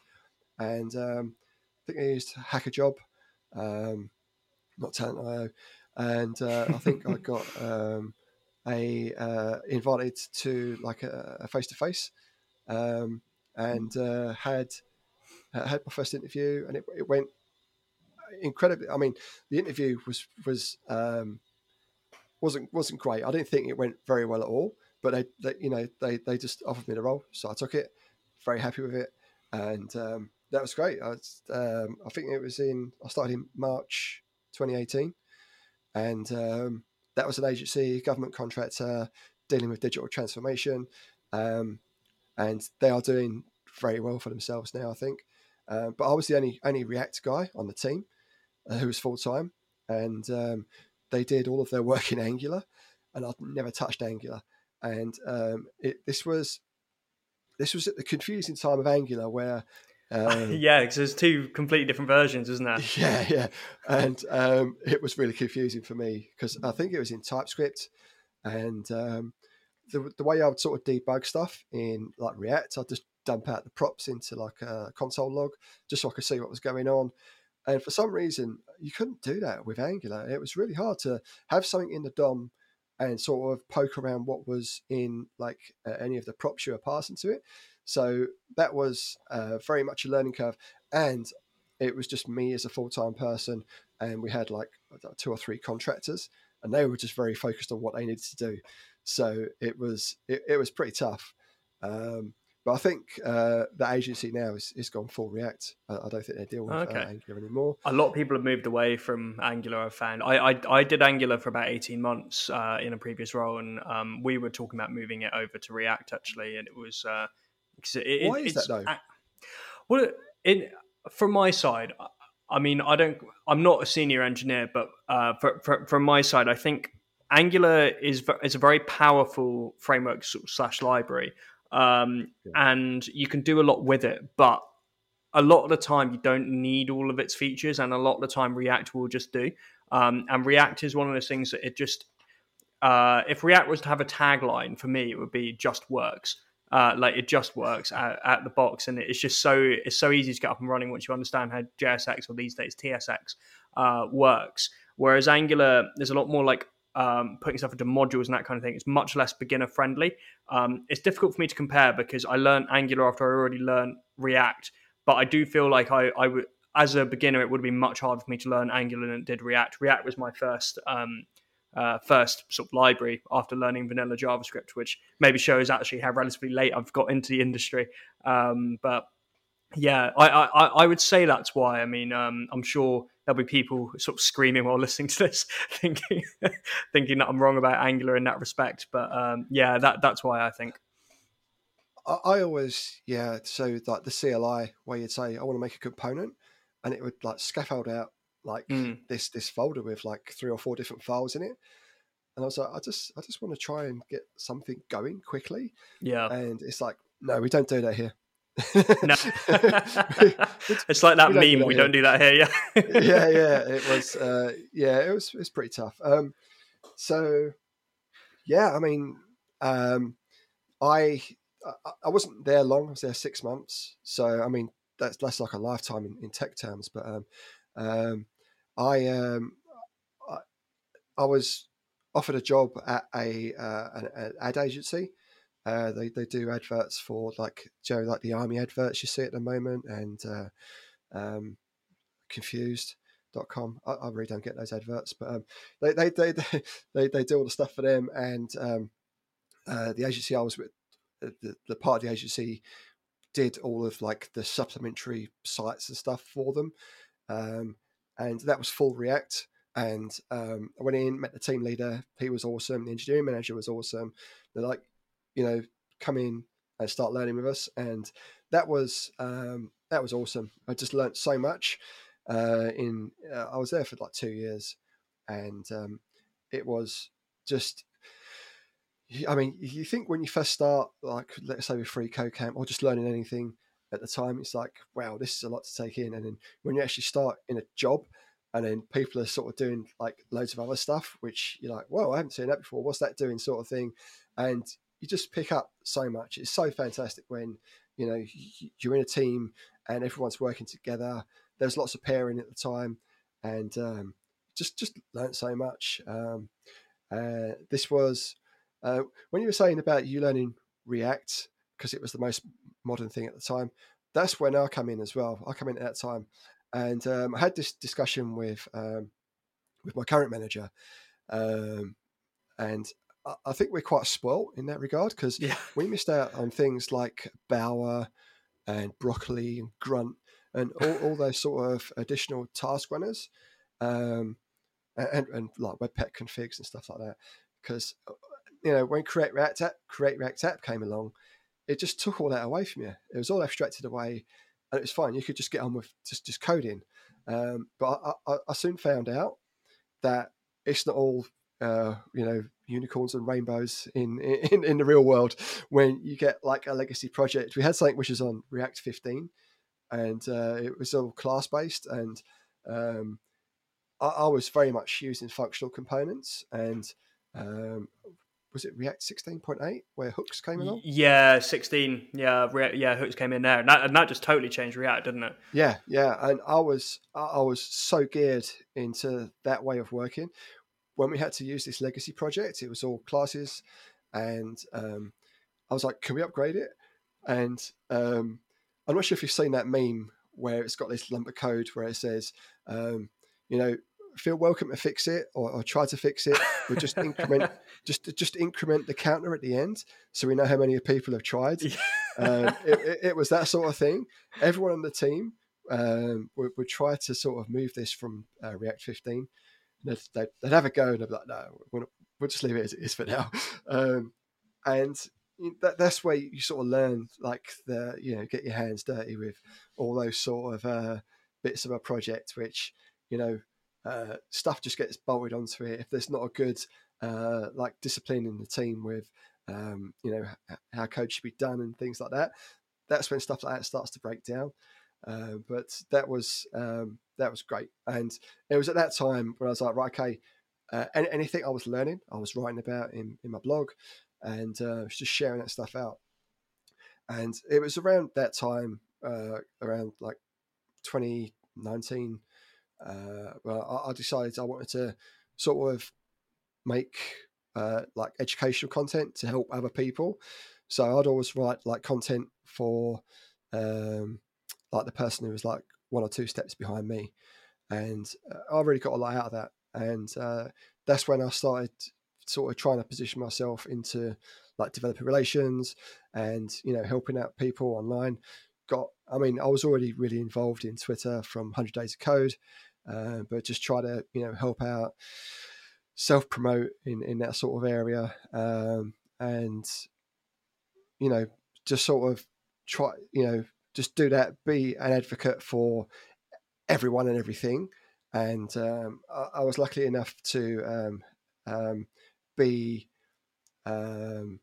S2: and um, I think I used Hackajob, um, not Talent.io, and uh, I think I got um, a uh, invited to like a face to face, and uh, had uh, had my first interview, and it, it went incredibly. I mean, the interview was was um, wasn't wasn't great. I didn't think it went very well at all. But they, they you know, they they just offered me the role, so I took it. Very happy with it, and um, that was great. I, um, I think it was in. I started in March 2018, and um, that was an agency, government contractor, dealing with digital transformation, um, and they are doing very well for themselves now. I think. Uh, but I was the only only React guy on the team, uh, who was full time, and um, they did all of their work in Angular, and I'd never touched Angular. And um, it, this was this was at the confusing time of Angular where.
S1: Um, yeah, because there's two completely different versions, isn't there?
S2: Yeah, yeah, and um, it was really confusing for me because I think it was in TypeScript, and um, the, the way I would sort of debug stuff in like React, I'd just dump out the props into like a console log just so I could see what was going on. And for some reason, you couldn't do that with Angular. It was really hard to have something in the DOM and sort of poke around what was in like uh, any of the props you were passing to it. So that was uh, very much a learning curve, and it was just me as a full time person, and we had like two or three contractors, and they were just very focused on what they needed to do. So it was it, it was pretty tough. Um, but I think uh, the agency now is, is gone full React. I, I don't think they deal with okay. uh, Angular anymore.
S1: A lot of people have moved away from Angular. I've found. I I, I did Angular for about eighteen months uh, in a previous role, and um, we were talking about moving it over to React actually, and it was. Uh,
S2: it, Why is that though?
S1: Well, in from my side, I mean, I don't. I'm not a senior engineer, but uh, for, for, from my side, I think Angular is is a very powerful framework slash library um, yeah. and you can do a lot with it. But a lot of the time, you don't need all of its features, and a lot of the time, React will just do. Um, and React is one of those things that it just. Uh, if React was to have a tagline for me, it would be "just works." Uh, like it just works at, at, the box, and it's just so it's so easy to get up and running once you understand how JSX or these days TSX uh, works. Whereas Angular, there's a lot more like um, putting stuff into modules and that kind of thing. It's much less beginner friendly. Um, it's difficult for me to compare because I learned Angular after I already learned React, but I do feel like I, I would, as a beginner, it would have been much harder for me to learn Angular than it did React. React was my first. Um, uh, first sort of library after learning vanilla JavaScript, which maybe shows actually how relatively late I've got into the industry. Um, but yeah, I, I, I would say that's why. I mean, um, I'm sure there'll be people sort of screaming while listening to this, thinking thinking that I'm wrong about Angular in that respect. But um, yeah, that that's why I think.
S2: I, I always yeah. So like the CLI where you'd say I want to make a component, and it would like scaffold out like mm. this this folder with like three or four different files in it. And I was like, I just I just want to try and get something going quickly.
S1: Yeah.
S2: And it's like, no, we don't do that here
S1: no. it's like that we meme. we don't do that here. Yeah.
S2: yeah, yeah. It was. Uh, yeah, it was. It was pretty tough. Um, so, yeah. I mean, um, I, I, I wasn't there long. I was there six months. So, I mean, that's less like a lifetime in, in tech terms. But um, um, I, um, I, I was offered a job at a uh, an, an ad agency uh, they they do adverts for like Joe, like the army adverts you see at the moment, and uh, um, confused.com. I, I really don't get those adverts, but um, they, they, they they they do all the stuff for them, and um, uh, the agency I was with, uh, the, the part of the agency did all of like the supplementary sites and stuff for them, um, and that was full React. And um, I went in, met the team leader. He was awesome. The engineering manager was awesome. They're like, you know, come in and start learning with us. And that was um, that was awesome. I just learned so much. Uh, in uh, I was there for like two years, and um, it was just. I mean, you think when you first start, like let's say with free code camp or just learning anything at the time, it's like, wow, this is a lot to take in. And then when you actually start in a job, and then people are sort of doing like loads of other stuff, which you're like, whoa, I haven't seen that before. What's that doing, sort of thing. And you just pick up so much. It's so fantastic when you know you're in a team and everyone's working together. There's lots of pairing at the time, and um, just just learned so much. Um, uh, this was uh, when you were saying about you learning React because it was the most modern thing at the time. That's when I come in as well. I come in at that time, and um, I had this discussion with um, with my current manager, um, and I think we're quite spoilt in that regard because yeah. we missed out on things like Bower and Broccoli and Grunt and all, all those sort of additional task runners um, and, and like Webpack configs and stuff like that. Because, you know, when Create React App, Create React App came along, it just took all that away from you. It was all abstracted away and it was fine. You could just get on with just, just coding. Um, but I, I, I soon found out that it's not all uh, you know unicorns and rainbows in, in in the real world when you get like a legacy project. We had something which was on React 15, and uh, it was all class based, and um, I, I, was very much using functional components and. Um, was it React 16.8 where hooks came along?
S1: Yeah, 16. Yeah, Re- yeah, hooks came in there, and that, and that just totally changed React, didn't it?
S2: Yeah, yeah, and I was I was so geared into that way of working when we had to use this legacy project, it was all classes, and um, I was like, "Can we upgrade it?" And um, I'm not sure if you've seen that meme where it's got this lump of code where it says, um, you know, feel welcome to fix it or, or try to fix it, but just increment, just just increment the counter at the end, so we know how many people have tried. um, it, it, it, was that sort of thing. Everyone on the team um, would, would, try to sort of move this from uh, React 15. They'd, they'd, they'd, have a go and I'd be like, no, we'll, we'll just leave it as it is for now. Um, and that, that's where you sort of learn, like the you know, get your hands dirty with all those sort of uh, bits of a project, which you know, uh, stuff just gets bolted onto it. If there's not a good uh, like discipline in the team with um, you know how code should be done and things like that, that's when stuff like that starts to break down. Uh, but that was um, that was great, and it was at that time when I was like, right, okay, uh, anything I was learning, I was writing about in, in my blog, and uh, just sharing that stuff out. And it was around that time, uh, around like 2019, uh, well, I, I, decided I wanted to sort of make uh, like educational content to help other people. So I'd always write like content for um, like the person who was like one or two steps behind me, and uh, I really got a lot out of that. And uh, that's when I started sort of trying to position myself into like developer relations and you know helping out people online got i mean i was already really involved in twitter from 100 days of code uh, but just try to you know help out self promote in in that sort of area um, and you know just sort of try you know just do that be an advocate for everyone and everything and um, I, I, was lucky enough to um, um be um,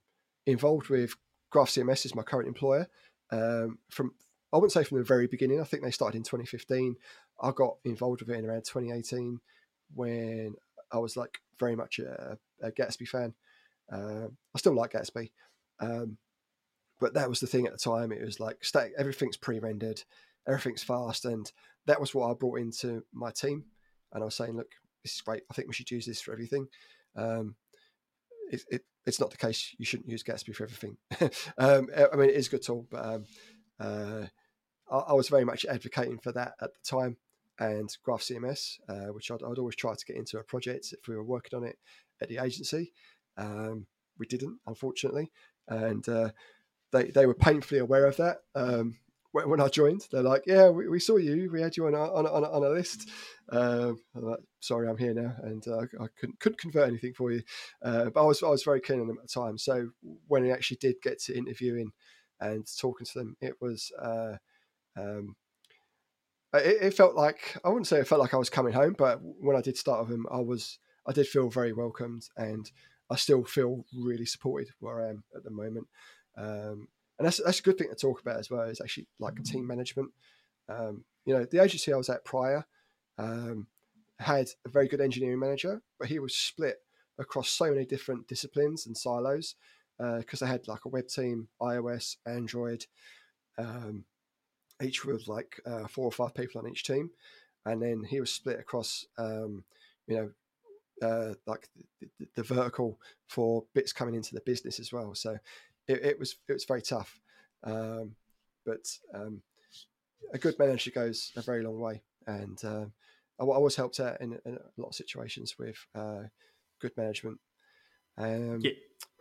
S2: involved with GraphCMS is my current employer um, from I wouldn't say from the very beginning. I think they started in 2015. I got involved with it in around 2018 when I was like very much a, a Gatsby fan. Uh, I still like Gatsby, um, but that was the thing at the time. It was like static, everything's pre-rendered, everything's fast, and that was what I brought into my team. And I was saying, look, this is great. I think we should use this for everything. Um, it, it, it's not the case. You shouldn't use Gatsby for everything. um, I mean, it is a good tool, but um, uh, I, was very much advocating for that at the time. And GraphCMS, uh, which I'd, I'd, always try to get into a project if we were working on it at the agency. Um, we didn't, unfortunately, and uh, they they were painfully aware of that. Um, when I joined, they're like, "Yeah, we, we saw you. We had you on a, on a, on a list." Um, I'm like, "Sorry, I'm here now, and uh, I couldn't, couldn't convert anything for you." Uh, but I was I was very keen on them at the time. So when I actually did get to interviewing and talking to them, it was uh, um, it, it, felt like I wouldn't say it felt like I was coming home, but when I did start with them, I was I did feel very welcomed, and I still feel really supported where I am at the moment. Um, and that's that's a good thing to talk about as well. Is actually like team management. Um, you know, the agency I was at prior um, had a very good engineering manager, but he was split across so many different disciplines and silos because uh, they had like a web team, iOS, Android, um, each with like uh, four or five people on each team, and then he was split across, um, you know, uh, like the, the, the, vertical for bits coming into the business as well. So it, it was it was very tough, um, but um, a good manager goes a very long way, and uh, I, I, was helped out in, in, a lot of situations with uh, good management. Um,
S1: yeah.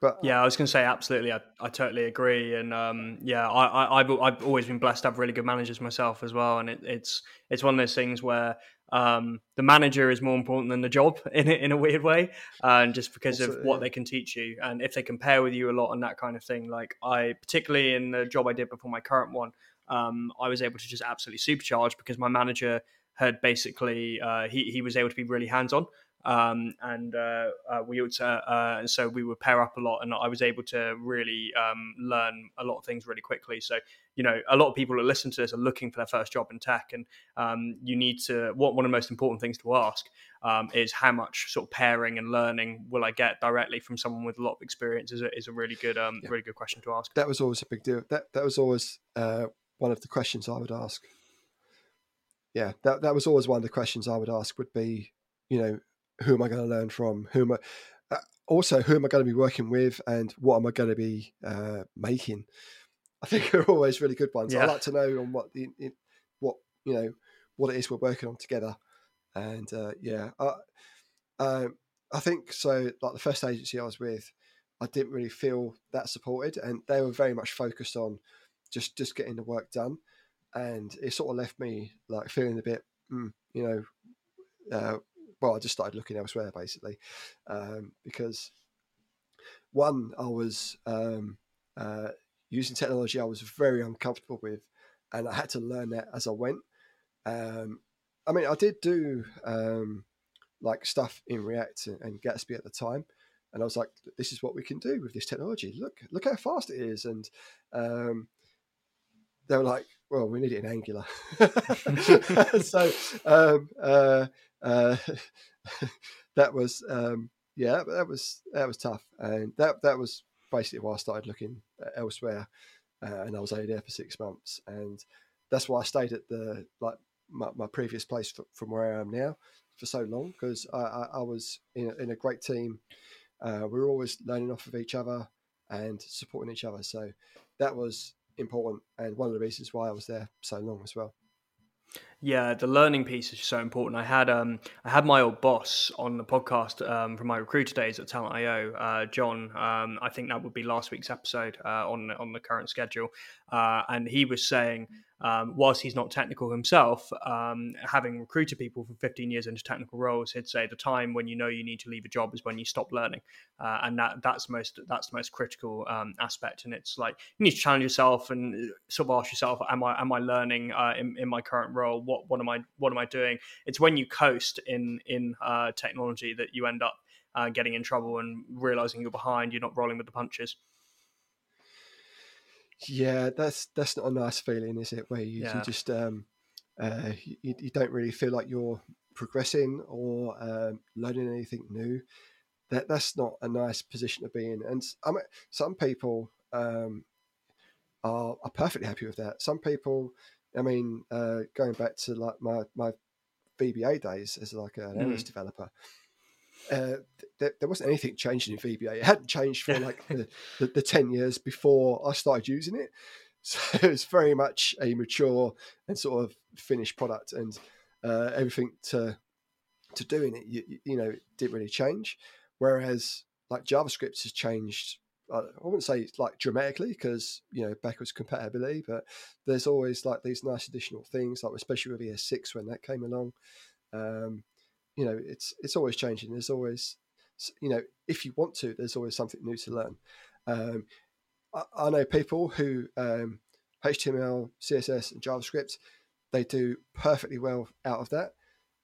S1: But yeah, I was going to say absolutely. I, I totally agree, and um, yeah, I, I have I've always been blessed to have really good managers myself as well, and it, it's it's one of those things where um, the manager is more important than the job in in a weird way, and just because also, of what yeah. they can teach you, and if they compare with you a lot and that kind of thing. Like I, particularly in the job I did before my current one, um, I was able to just absolutely supercharge because my manager had basically uh, he he was able to be really hands on um, and uh, uh, we would uh, so we would pair up a lot, and I was able to really um, learn a lot of things really quickly. So you know, a lot of people that listen to this are looking for their first job in tech, and um, you need to. What one of the most important things to ask um, is how much sort of pairing and learning will I get directly from someone with a lot of experience? Is a, is a really good, um, yeah. really good question to ask.
S2: That was always a big deal. That that was always uh, one of the questions I would ask. Yeah, that that was always one of the questions I would ask. Would be, you know, who am I going to learn from? Who am I? Uh, also, who am I going to be working with, and what am I going to be uh, making? I think are always really good ones. Yeah. I like to know on what the what you know what it is we're working on together, and uh, yeah, I, um, I think so. Like the first agency I was with, I didn't really feel that supported, and they were very much focused on just just getting the work done, and it sort of left me like feeling a bit, mm, you know, uh, well, I just started looking elsewhere basically, um, because one, I was um, uh, using technology I was very uncomfortable with, and I had to learn that as I went. Um, I mean, I did do um, like stuff in React and Gatsby at the time, and I was like, "This is what we can do with this technology. Look, look how fast it is!" And um, they were like, "Well, we need it in Angular." so um, uh, uh, that was um, yeah, that was that was tough, and that that was basically why I started looking elsewhere, uh, and I was only there for six months, and that's why I stayed at the like my, my previous place for, from where I am now for so long because I, I, I, was in a, in a great team. Uh, we were always learning off of each other and supporting each other, so that was important and one of the reasons why I was there so long as well.
S1: Yeah, the learning piece is so important. I had um I had my old boss on the podcast um, from my recruiter days at Talent.io, uh, John. Um, I think that would be last week's episode uh, on on the current schedule, uh, and he was saying um, whilst he's not technical himself, um, having recruited people for 15 years into technical roles, he'd say the time when you know you need to leave a job is when you stop learning, uh, and that that's most that's the most critical um, aspect. And it's like you need to challenge yourself and uh, sort of ask yourself, am I am I learning uh, in, in my current role? What what am I what am I doing? It's when you coast in in uh, technology that you end up uh, getting in trouble and realizing you're behind. You're not rolling with the punches.
S2: Yeah, that's that's not a nice feeling, is it? Where you, yeah. you just um, uh, you, you, don't really feel like you're progressing or um, learning anything new. That that's not a nice position to be in. And I mean, some people um, are are perfectly happy with that. Some people, I mean, uh, going back to like my my VBA days as like an mm. analyst developer, uh, th- there wasn't anything changing in VBA. It hadn't changed for like the, the, the, 10 years before I started using it. So it was very much a mature and sort of finished product, and uh, everything to to doing it, you, you know, didn't really change. Whereas like JavaScript has changed I wouldn't say like dramatically because you know backwards compatibility, but there's always like these nice additional things, like especially with ES6 when that came along. Um, you know, it's it's always changing. There's always, you know, if you want to, there's always something new to learn. Um, I, I, know people who um, HTML, CSS, and JavaScript, they do perfectly well out of that,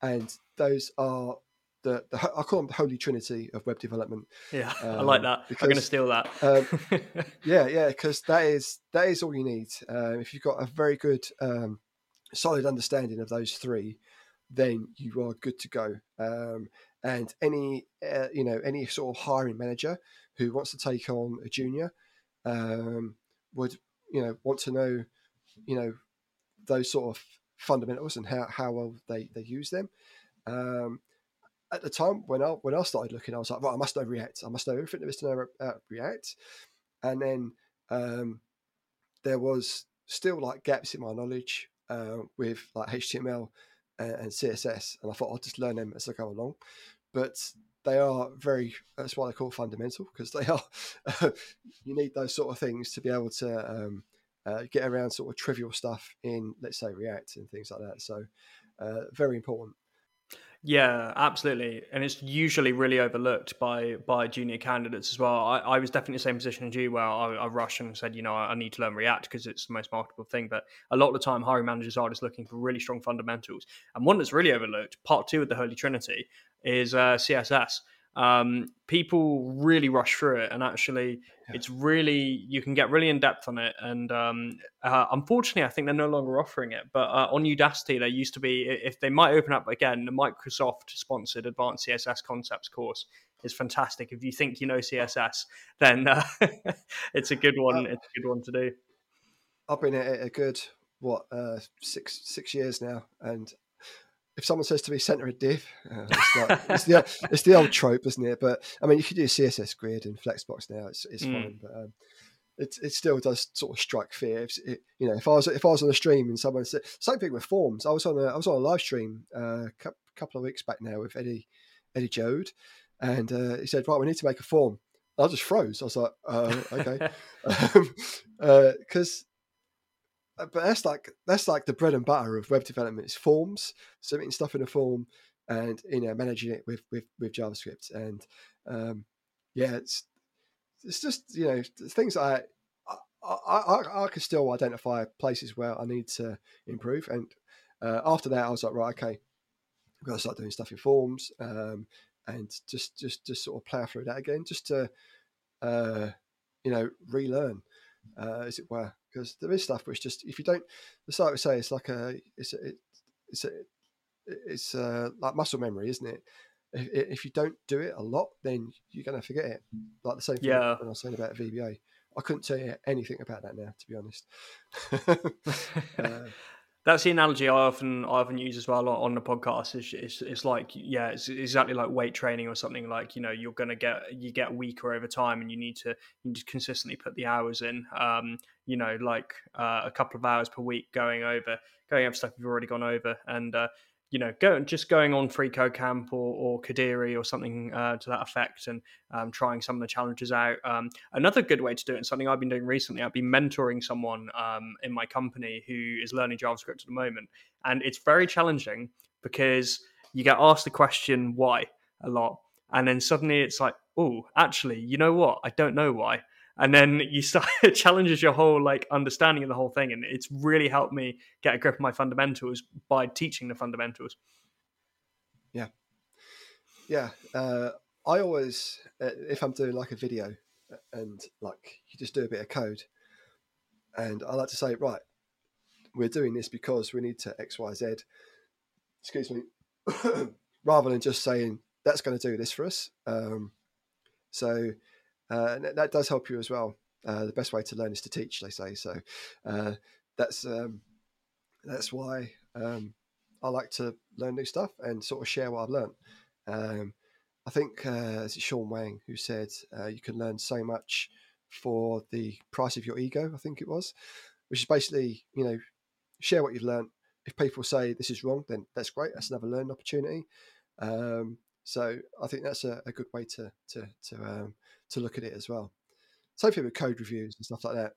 S2: and those are the, the I call them the holy trinity of web development.
S1: Yeah, um, I like that. Because, I'm going to steal that.
S2: um, yeah, yeah, because that is that is all you need. Uh, if you've got a very good, um, solid understanding of those three, then you are good to go. Um, and any uh, you know any sort of hiring manager who wants to take on a junior um, would you know want to know you know those sort of fundamentals and how, how well they, they use them. Um, at the time when I when I started looking, I was like, I must know React. I must know everything there is to know about React. And then um, there was still like gaps in my knowledge uh, with like HTML and, and CSS, and I thought I'll just learn them as I go along. But they are very that's why they call fundamental because they are you need those sort of things to be able to um, uh, get around sort of trivial stuff in let's say react and things like that so uh, very important
S1: yeah, absolutely, and it's usually really overlooked by by junior candidates as well. I, I was definitely the same position as you, where I, I rushed and said, you know, I, need to learn React because it's the most marketable thing. But a lot of the time, hiring managers are just looking for really strong fundamentals. And one that's really overlooked, part two of the Holy Trinity, is uh, CSS um, people really rush through it and actually yeah. it's really you can get really in depth on it and um, uh, unfortunately i think they're no longer offering it but uh, on udacity there used to be if they might open up again the microsoft sponsored advanced css concepts course is fantastic. If you think you know css then uh, it's a good one it's a good one to do.
S2: I've been at it a good what uh, six six years now and if someone says to me center a div, uh, it's, like, it's, the it's the old trope, isn't it? But I mean, if you do CSS grid and Flexbox now; it's it's mm. fine. But um, it it still does sort of strike fear. If, it, you know, if I was if I was on a stream and someone said same thing with forms. I was on a I was on a live stream uh, a couple of weeks back now with Eddie Eddie Jaoude, and uh, he said, "Right, we need to make a form." I just froze. I was like, uh, "Okay," because. Um, uh, but that's like that's like the bread and butter of web development. is forms, submitting stuff in a form, and you know managing it with with, with JavaScript. And um, yeah, it's it's just you know things I I, I I can still identify places where I need to improve. And uh, after that, I was like, right, okay, I've got to start doing stuff in forms. Um, and just just just sort of plow through that again, just to uh, you know relearn, uh, as it were, because there is stuff which just if you don't, the site would say it's like a it's a, it's a, it's uh, like muscle memory, isn't it? If, if you don't do it a lot, then you're going to forget it. Like the same thing yeah. when I was saying about VBA. I couldn't tell you anything about that now, to be honest.
S1: uh, that's the analogy I often I often use as well on the podcast. It's, it's, it's like yeah, it's exactly like weight training or something. Like you know, you're gonna get you get weaker over time, and you need to you need to consistently put the hours in. Um, you know, like uh, a couple of hours per week going over going over stuff you've already gone over, and uh, you know, go just going on Free Code Camp or, or Kadiri or something uh, to that effect, and um, trying some of the challenges out. Um, another good way to do it, and something I've been doing recently, I've been mentoring someone um, in my company who is learning JavaScript at the moment, and it's very challenging because you get asked the question why a lot, and then suddenly it's like, oh, actually, you know what? I don't know why and then you start it challenges your whole like understanding of the whole thing. And it's really helped me get a grip of my fundamentals by teaching the fundamentals.
S2: Yeah. Yeah uh, i always uh, if i'm doing like a video uh, and like you just do a bit of code and i like to say right we're doing this because we need to xyz excuse me rather than just saying that's going to do this for us um, so uh, and that does help you as well. Uh, the best way to learn is to teach, they say. So uh, that's um, that's why um, I like to learn new stuff and sort of share what I've learned. Um, I think uh, it's Shawn Wang who said uh, you can learn so much for the price of your ego. I think it was, which is basically you know share what you've learned. If people say this is wrong, then that's great. That's another learning opportunity. Um, so I think that's a, a good way to to to um, to look at it as well. Same thing with code reviews and stuff like that.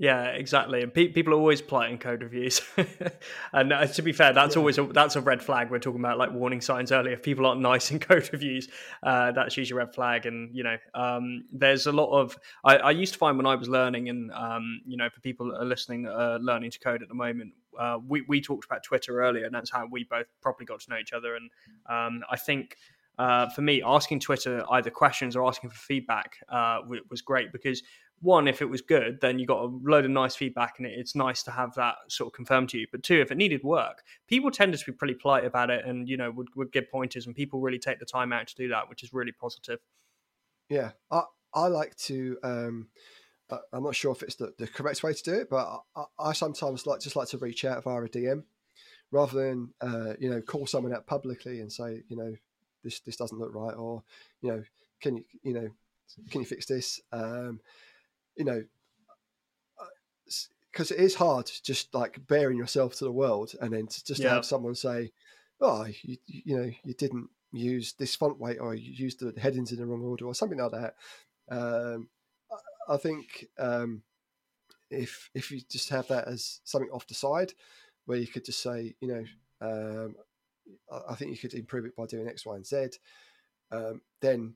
S1: Yeah, exactly. And pe- people are always plotting code reviews. and uh, to be fair, that's yeah. always a, that's a red flag. We're talking about like warning signs earlier. If people aren't nice in code reviews, uh, that's usually a red flag. And you know, um, there's a lot of I, I, used to find when I was learning, and um, you know, for people that are listening, uh, learning to code at the moment, uh, we we talked about Twitter earlier, and that's how we both probably got to know each other. And um, I think uh, for me, asking Twitter either questions or asking for feedback uh, was great because one, if it was good, then you got a load of nice feedback, and it's nice to have that sort of confirmed to you. But two, if it needed work, people tended to be pretty polite about it, and you know would would give pointers, and people really take the time out to do that, which is really positive.
S2: Yeah, I I like to. Um, I'm not sure if it's the, the correct way to do it, but I, I sometimes like just like to reach out via a DM rather than uh, you know call someone out publicly and say you know this this doesn't look right, or you know, can you you know, can you fix this? Um, you know, because uh, it is hard just like bearing yourself to the world, and then to, just yeah. to have someone say, "Oh, you you know, you didn't use this font weight, or you used the headings in the wrong order, or something like that." Um, I think um, if if you just have that as something off the side, where you could just say, you know, um, I think you could improve it by doing X, Y, and Z. Um, then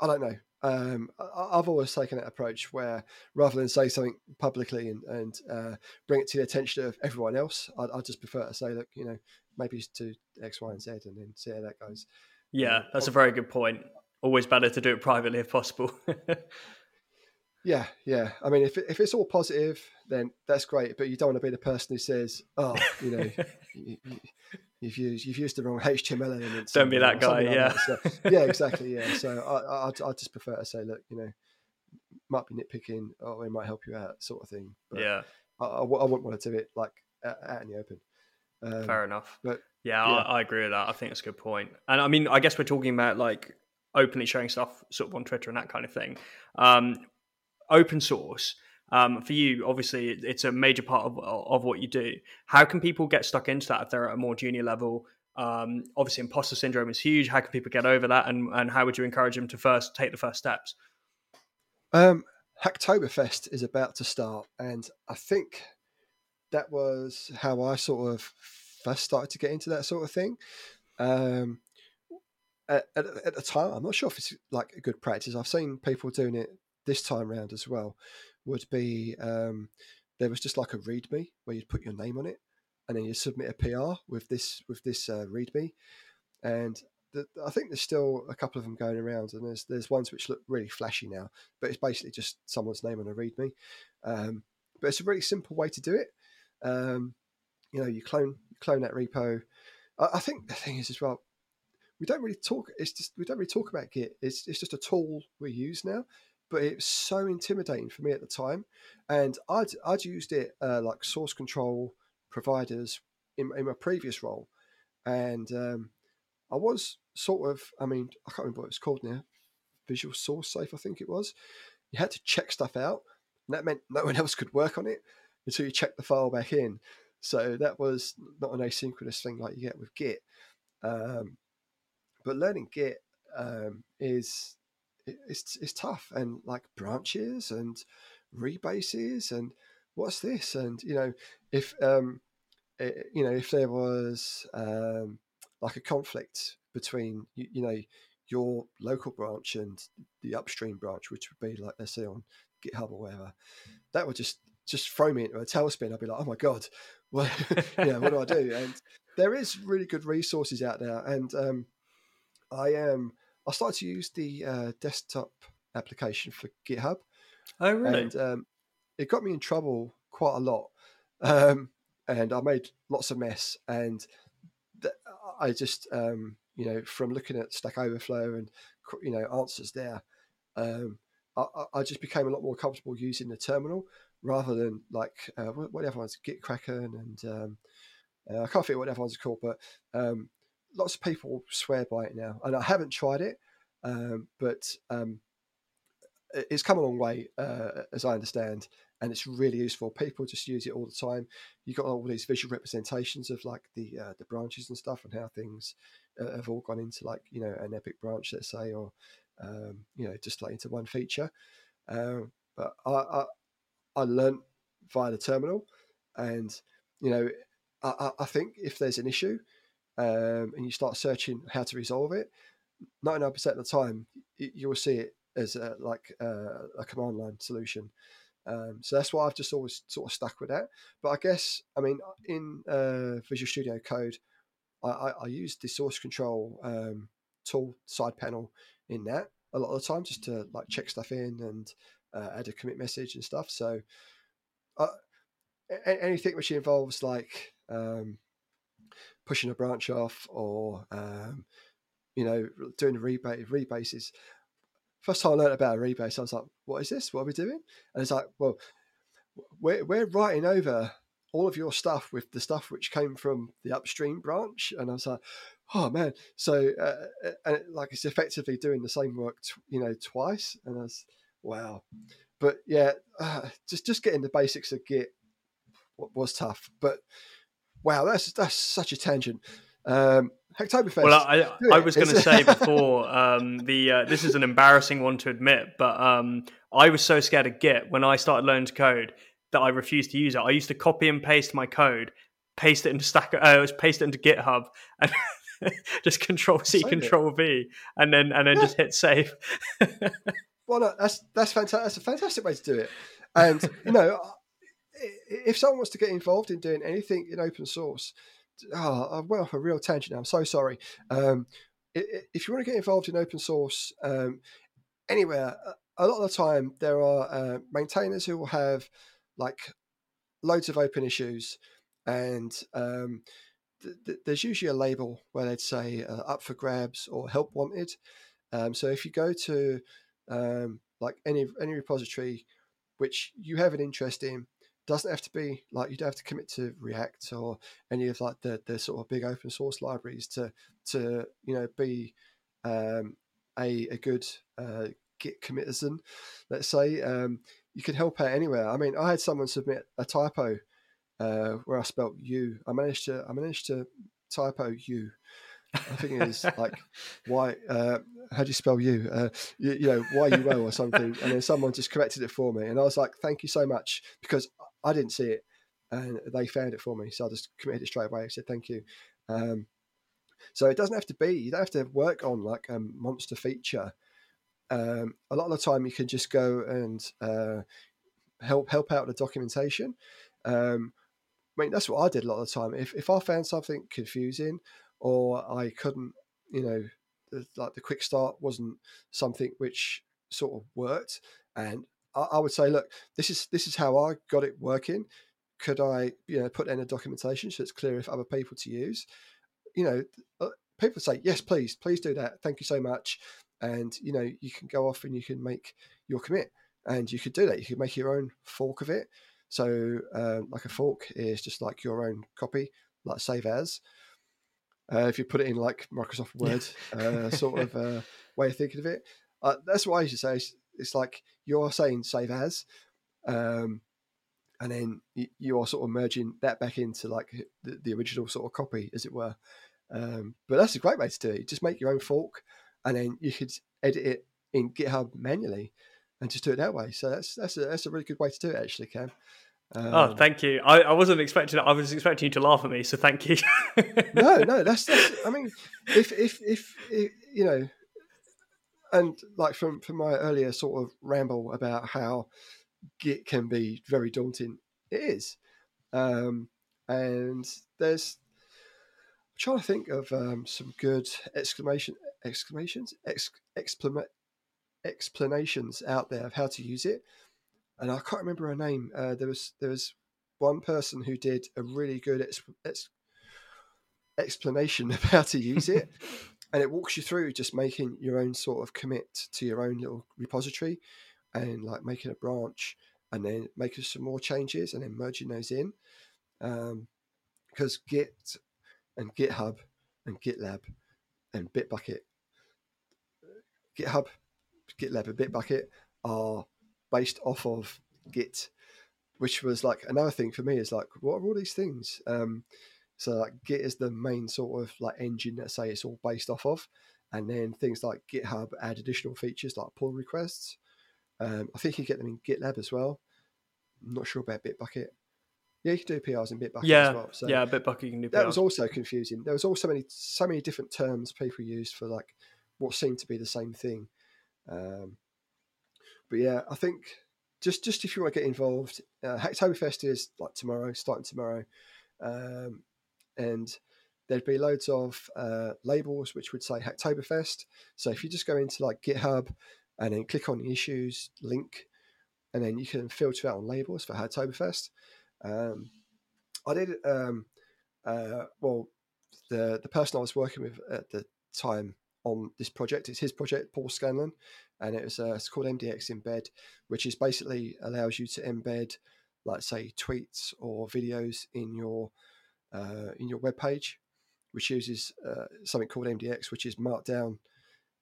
S2: I don't know. Um, I, have always taken that approach where rather than say something publicly and, and uh, bring it to the attention of everyone else, I, I just prefer to say, look, you know, maybe to X, Y, and Z, and then see how that goes.
S1: Yeah, that's a very good point. Always better to do it privately if possible.
S2: yeah, yeah. I mean, if if it's all positive, then that's great. But you don't want to be the person who says, "Oh, you know, you, you've used you've used the wrong HTML elements.
S1: Don't be that guy. Yeah.
S2: Like that. So, yeah, exactly. Yeah. So I, I I just prefer to say, look, you know, might be nitpicking, or it might help you out, sort of thing.
S1: But yeah.
S2: I, I, I wouldn't want to do it like out in the open. Um,
S1: Fair enough.
S2: but
S1: yeah,
S2: yeah.
S1: I, I agree with that. I think that's a good point. And I mean, I guess we're talking about like openly sharing stuff sort of on Twitter and that kind of thing. Um, open source. Um, for you, obviously, it's a major part of, of what you do. How can people get stuck into that if they're at a more junior level? Um, obviously, imposter syndrome is huge. How can people get over that? And, and how would you encourage them to first take the first steps?
S2: Um, Hacktoberfest is about to start, and I think that was how I sort of first started to get into that sort of thing. Um, at, at, at the time, I'm not sure if it's like a good practice. I've seen people doing it this time round as well. Would be um, there was just like a README where you'd put your name on it, and then you submit a PR with this with this uh, README, and the, I think there's still a couple of them going around, and there's there's ones which look really flashy now, but it's basically just someone's name on a README. Um, but it's a really simple way to do it. Um, you know, you clone you clone that repo. I, I think the thing is as well, we don't really talk. It's just we don't really talk about Git. It's it's just a tool we use now. But it's so intimidating for me at the time, and I'd I'd used it uh, like source control providers in, in my previous role, and um, I was sort of, I mean, I can't remember what it's called now. Visual Source Safe, I think it was. You had to check stuff out, and that meant no one else could work on it until you checked the file back in. So that was not an asynchronous thing like you get with Git. Um, but learning Git um, is it's it's tough, and like branches and rebases and what's this, and you know if um, it, you know if there was um, like a conflict between you, you know your local branch and the upstream branch, which would be like let's say on GitHub or whatever, that would just just throw me into a tailspin. I'd be like, oh my god, well, yeah, what do I do? And there is really good resources out there, and um, I am I started to use the uh, desktop application for GitHub,
S1: Oh, really?
S2: and um, it got me in trouble quite a lot. Um, and I made lots of mess, and th- I just, um, you know, from looking at Stack Overflow and you know answers there, um, I, I- just became a lot more comfortable using the terminal rather than like uh, what what the other ones, Gitkraken, and um, uh, I can't think what the other ones are called, but um, lots of people swear by it now, and I haven't tried it, um, but um, it's come a long way uh, as I understand, and it's really useful. People just use it all the time. You've got all these visual representations of like the uh, the branches and stuff, and how things uh, have all gone into like you know an epic branch, let's say, or um, you know just like into one feature. Um, but I, I I learned via the terminal, and you know I, I- I think if there's an issue um, and you start searching how to resolve it, ninety nine percent of the time you will see it as a, like uh, a command line solution. Um, so that's why I've just always sort of stuck with that. But I guess I mean in uh, Visual Studio Code, I, I, I use the source control um, tool side panel in that a lot of the time just to like check stuff in and uh, add a commit message and stuff. So uh, anything which involves like um, pushing a branch off or um, you know doing a rebate rebases. First time I learned about a rebase, I was like, "What is this? What are we doing?" And it's like, "Well, we're we're writing over all of your stuff with the stuff which came from the upstream branch." And I was like, "Oh man!" So uh, and it, like it's effectively doing the same work, tw- you know, twice. And I was, "Wow!" But yeah, uh, just just getting the basics of Git was tough. But wow, that's that's such a tangent. Um.
S1: Well, I, I was going to say before um, the uh, this is an embarrassing one to admit, but um, I was so scared of Git when I started learning to code that I refused to use it. I used to copy and paste my code, paste it into Stack, uh, paste it into GitHub, and just Control C,
S2: Save it.
S1: Control V, and then and then
S2: Yeah.
S1: just hit save.
S2: Well, no, that's that's fantastic. That's a fantastic way to do it. And you know, if someone wants to get involved in doing anything in open source, oh, I went off a real tangent. Now. I'm so sorry. Um, if you want to get involved in open source um, anywhere, a- a lot of the time there are uh, maintainers who will have like loads of open issues, and um, th- th- there's usually a label where they'd say uh, up for grabs or help wanted. Um, so if you go to um, like any any repository which you have an interest in, doesn't have to be like you don't have to commit to React or any of like the the sort of big open source libraries to to you know be um, a a good uh, Git committison, let's say. Um, you can help out anywhere. I mean, I had someone submit a typo uh, where I spelt you. I managed to I managed to typo you. I think it is like why uh, how do you spell you? Uh, you, you know Y U O or something, and then someone just corrected it for me, and I was like, thank you so much because I didn't see it, and they found it for me, so I just committed it straight away. I said thank you. Um, so it doesn't have to be. You don't have to work on like a monster feature. Um, a lot of the time, you can just go and uh, help help out the documentation. Um, I mean, that's what I did a lot of the time. If if I found something confusing or I couldn't, you know, the, like the quick start wasn't something which sort of worked, and I, I, would say, look, this is this is how I got it working. Could I, you know, put in a documentation so it's clear for other people to use? You know, uh, people say, yes, please, please do that. Thank you so much. And you know, you can go off and you can make your commit, and you could do that. You could make your own fork of it. So, uh, like a fork is just like your own copy, like save as. Uh, if you put it in like Microsoft Word uh, sort of uh, way of thinking of it, uh, that's what I used to say. It's, like you're saying save as, um, and then you are sort of merging that back into like the, the original sort of copy, as it were. Um, but that's a great way to do it. Just make your own fork, and then you could edit it in GitHub manually and just do it that way. So that's that's a that's a really good way to do it, actually, Cam.
S1: Oh, um, oh, thank you. I, I wasn't expecting. I was expecting you to laugh at me, so thank you.
S2: no, no, that's, that's. I mean, if, if if if you know, and like from from my earlier sort of ramble about how Git can be very daunting, it is. Um, and there's I'm trying to think of um, some good exclamation exclamations ex, exclama, explanations out there of how to use it, and I can't remember her name. Uh, there was there was one person who did a really good ex, ex, explanation of how to use it, and it walks you through just making your own sort of commit to your own little repository, and like making a branch, and then making some more changes, and then merging those in, because um, Git and GitHub and GitLab and Bitbucket, GitHub GitLab and Bitbucket are based off of Git, which was like another thing for me is like, what are all these things? Um, so like Git is the main sort of like engine that say it's all based off of, and then things like GitHub add additional features like pull requests. Um, I think you get them in GitLab as well. I'm not sure about Bitbucket. Yeah, you can do PRs in Bitbucket
S1: yeah,
S2: as well.
S1: So yeah, Bitbucket you can do. PRs.
S2: That was also confusing. There was also many so many different terms people used for like what seemed to be the same thing. Um, but yeah, I think just just if you want to get involved, uh, Hacktoberfest is like tomorrow, starting tomorrow, um, and there'd be loads of uh, labels which would say Hacktoberfest. So if you just go into like GitHub and then click on the issues link, and then you can filter out on labels for Hacktoberfest. Um, I did um, uh, well. The the person I was working with at the time on this project. It's his project, Paul Scanlon, and it was uh, it's called MDX Embed, which is basically allows you to embed, like say, tweets or videos in your uh, in your web page, which uses uh, something called MDX, which is Markdown,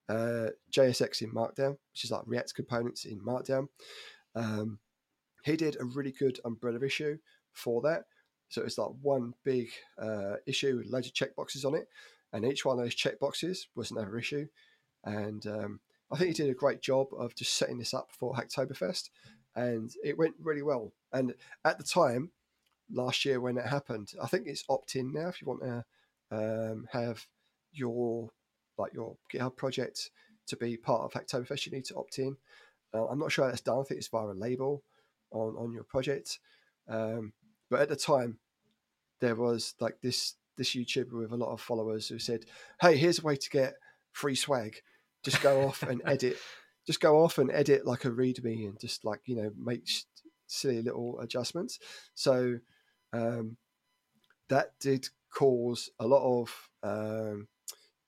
S2: uh, JSX in Markdown, which is like React components in Markdown. Um, he did a really good umbrella issue for that. So it's like one big uh, issue with loads of checkboxes on it, and each one of those checkboxes was another issue. And um, I think he did a great job of just setting this up for Hacktoberfest, and it went really well. And at the time, last year when it happened, I think it's opt-in now if you want to um, have your like your GitHub project to be part of Hacktoberfest, you need to opt in. Uh, I'm not sure how that's done. I think it's via a label on on your project. Um, but at the time, there was like this this YouTuber with a lot of followers who said, "Hey, here's a way to get free swag. Just go off and edit. Just go off and edit like a README and just like you know make silly little adjustments." So um, that did cause a lot of um,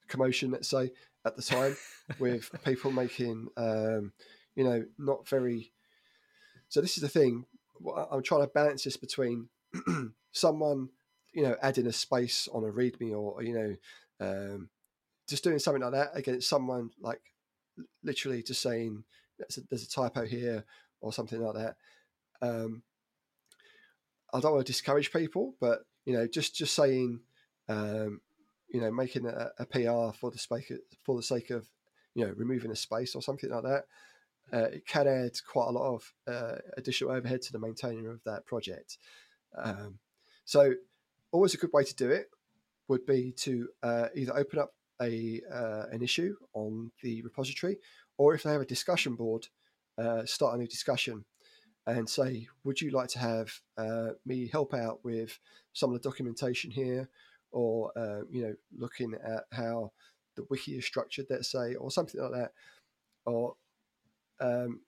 S2: commotion, let's say, at the time, with people making um, you know not very. So this is the thing I'm trying to balance this between someone, you know, adding a space on a README or you know, um, just doing something like that against someone like literally just saying there's a, there's a typo here or something like that. Um, I don't want to discourage people, but you know, just just saying, um, you know, making a, a, PR for the sake of, for the sake of you know removing a space or something like that, uh, it can add quite a lot of uh, additional overhead to the maintainer of that project. Um, so, always a good way to do it would be to uh, either open up a uh, an issue on the repository, or if they have a discussion board, uh, start a new discussion and say, would you like to have uh, me help out with some of the documentation here, or uh, you know, looking at how the wiki is structured, let's say, or something like that, or um,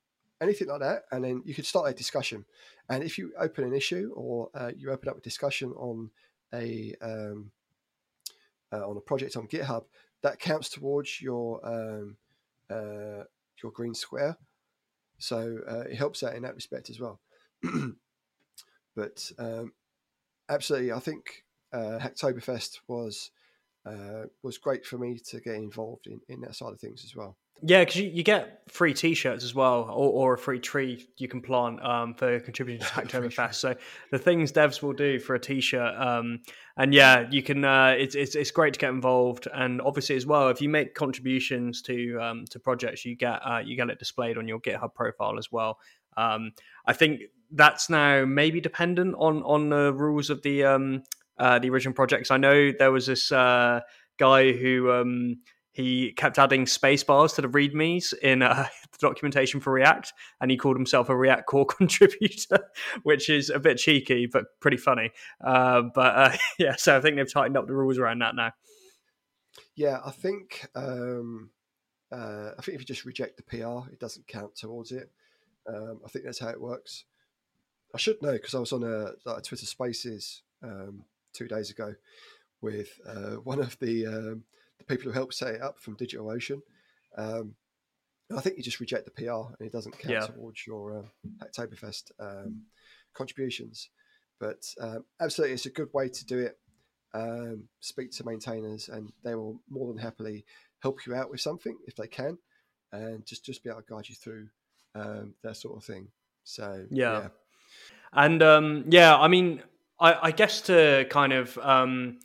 S2: anything like that, and then you could start a discussion. And if you open an issue or uh, you open up a discussion on a um, uh, on a project on GitHub, that counts towards your um, uh, your green square. So uh, it helps out in that respect as well. but um, absolutely, I think uh, Hacktoberfest was uh, was great for me to get involved in, in that side of things as well.
S1: Yeah, because you, you get free T-shirts as well, or, or a free tree you can plant um, for contributing to Hacktoberfest. so the things devs will do for a T-shirt, um, and yeah, you can. Uh, it's, it's it's great to get involved, and obviously as well, if you make contributions to um, to projects, you get uh, you get it displayed on your GitHub profile as well. Um, I think that's now maybe dependent on on the rules of the um, uh, the original projects. I know there was this uh, guy who um, he kept adding space bars to the readmes in uh, the documentation for React, and he called himself a React core contributor, which is a bit cheeky but pretty funny. Uh, but uh, yeah, so I think they've tightened up the rules around that now.
S2: Yeah, I think um, uh, I think if you just reject the PR, it doesn't count towards it. Um, I think that's how it works. I should know because I was on a, like, Twitter Spaces um, two days ago with uh, one of the um, the people who helped set it up from DigitalOcean. Um, I think you just reject the PR and it doesn't count yeah. towards your um, Hacktoberfest um, contributions. But um, absolutely, it's a good way to do it. Um, speak to maintainers, and they will more than happily help you out with something if they can, and just just be able to guide you through um, that sort of thing. So
S1: yeah, yeah. and um, yeah, I mean, I, I, guess to kind of um,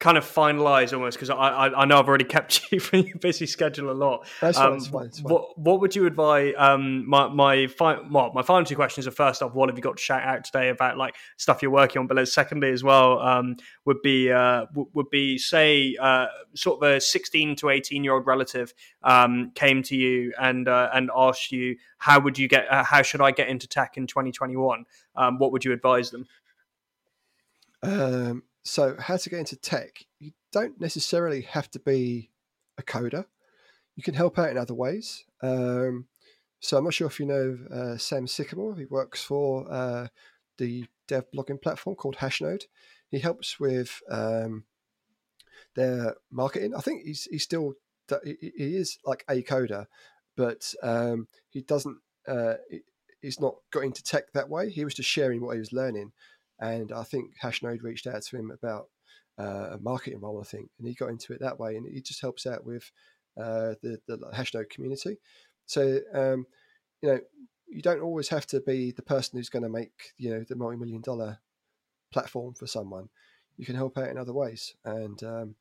S1: kind of finalize almost because I, I, I know I've already kept you from your busy schedule a lot.
S2: That's um, fine, that's fine, that's
S1: fine. What what would you advise? Um, my my fi- well, my final two questions are first off, what have you got to shout out today about like stuff you're working on? But then secondly as well, um, would be uh, w- would be say uh, sort of a 16 to 18 year old relative um, came to you and uh, and asked you how would you get uh, how should I get into tech in 2021? Um, what would you advise them?
S2: Um, so, how to get into tech? You don't necessarily have to be a coder. You can help out in other ways. Um, so, I'm not sure if you know uh, Sam Sycamore. He works for uh, the dev blogging platform called Hashnode. He helps with um, their marketing. I think he's he's still he is like a coder, but um, he doesn't. Uh, he's not got into tech that way. He was just sharing what he was learning. And I think Hashnode reached out to him about uh, a marketing role, I think, and he got into it that way. And he just helps out with uh, the, the Hashnode community. So, um, you know, you don't always have to be the person who's going to make, you know, the multi million dollar platform for someone. You can help out in other ways. And, um,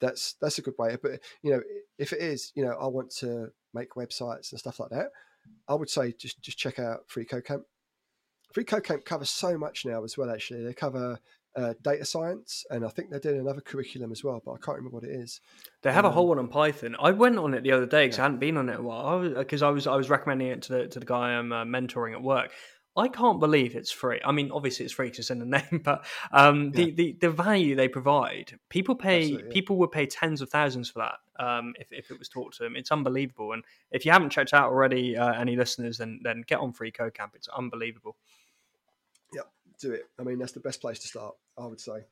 S2: that's that's a good way. But you know, if it is, you know, I want to make websites and stuff like that, I would say just just check out Free Code Camp. Free Code Camp covers so much now as well. Actually, they cover uh, data science, and I think they're doing another curriculum as well, but I can't remember what it is.
S1: They have um, a whole um, one on Python. I went on it the other day because yeah. I hadn't been on it a while. Because I, I, was I was recommending it to the to the guy I'm uh, mentoring at work. I can't believe it's free. I mean, obviously it's free it's in the name, but um, the, yeah. the the value they provide, people pay yeah. people would pay tens of thousands for that um, if, if it was taught to them. It's unbelievable. And if you haven't checked out already, uh, any listeners, then then get on Free Code Camp. It's unbelievable
S2: do it. I mean, that's the best place to start. I would say.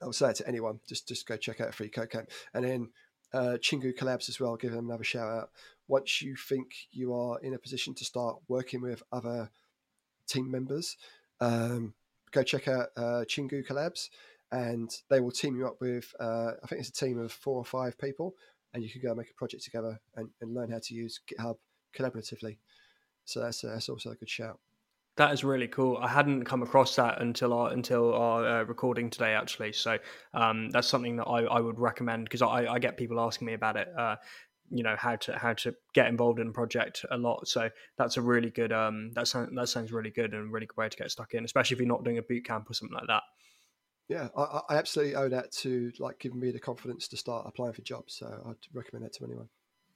S2: I would say it to anyone. Just just go check out Free Code Camp, and then uh, Chingu Collabs as well. Give them another shout out. Once you think you are in a position to start working with other team members, um, go check out uh, Chingu Collabs, and they will team you up with. Uh, I think it's a team of four or five people, and you can go make a project together and, and learn how to use GitHub collaboratively. So that's that's also a good shout.
S1: That is really cool. I hadn't come across that until our until our uh, recording today, actually. So um, that's something that I, I would recommend because I, I, get people asking me about it. Uh, you know how to how to get involved in a project a lot. So that's a really good. Um, that sounds that sounds really good and really good way to get stuck in, especially if you're not doing a boot camp or something like that.
S2: Yeah, I, I absolutely owe that to like giving me the confidence to start applying for jobs. So I'd recommend that to anyone.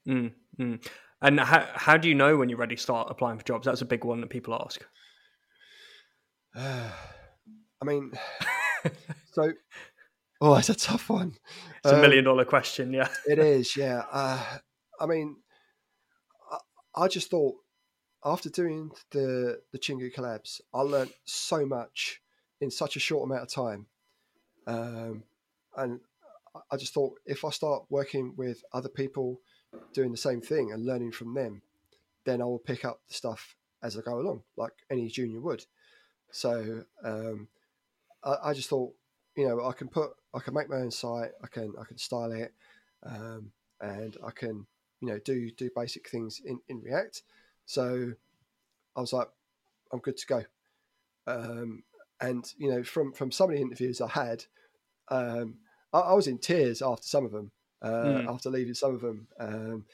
S1: Mm, mm. And how how do you know when you're ready to start applying for jobs? That's a big one that people ask.
S2: Uh, I mean, so oh, it's a tough one.
S1: It's um, a million dollar question. Yeah,
S2: it is. Yeah. Uh, I mean, I, I, just thought after doing the the Chingu collabs, I learned so much in such a short amount of time, um, and I just thought if I start working with other people doing the same thing and learning from them, then I will pick up the stuff as I go along, like any junior would. So um, I, I, just thought, you know, I can put, I can make my own site, I can, I can style it, um, and I can, you know, do do basic things in in React. So I was like, I'm good to go. Um, and you know, from from some of the interviews I had, um, I, I, was in tears after some of them uh, mm. after leaving some of them, um,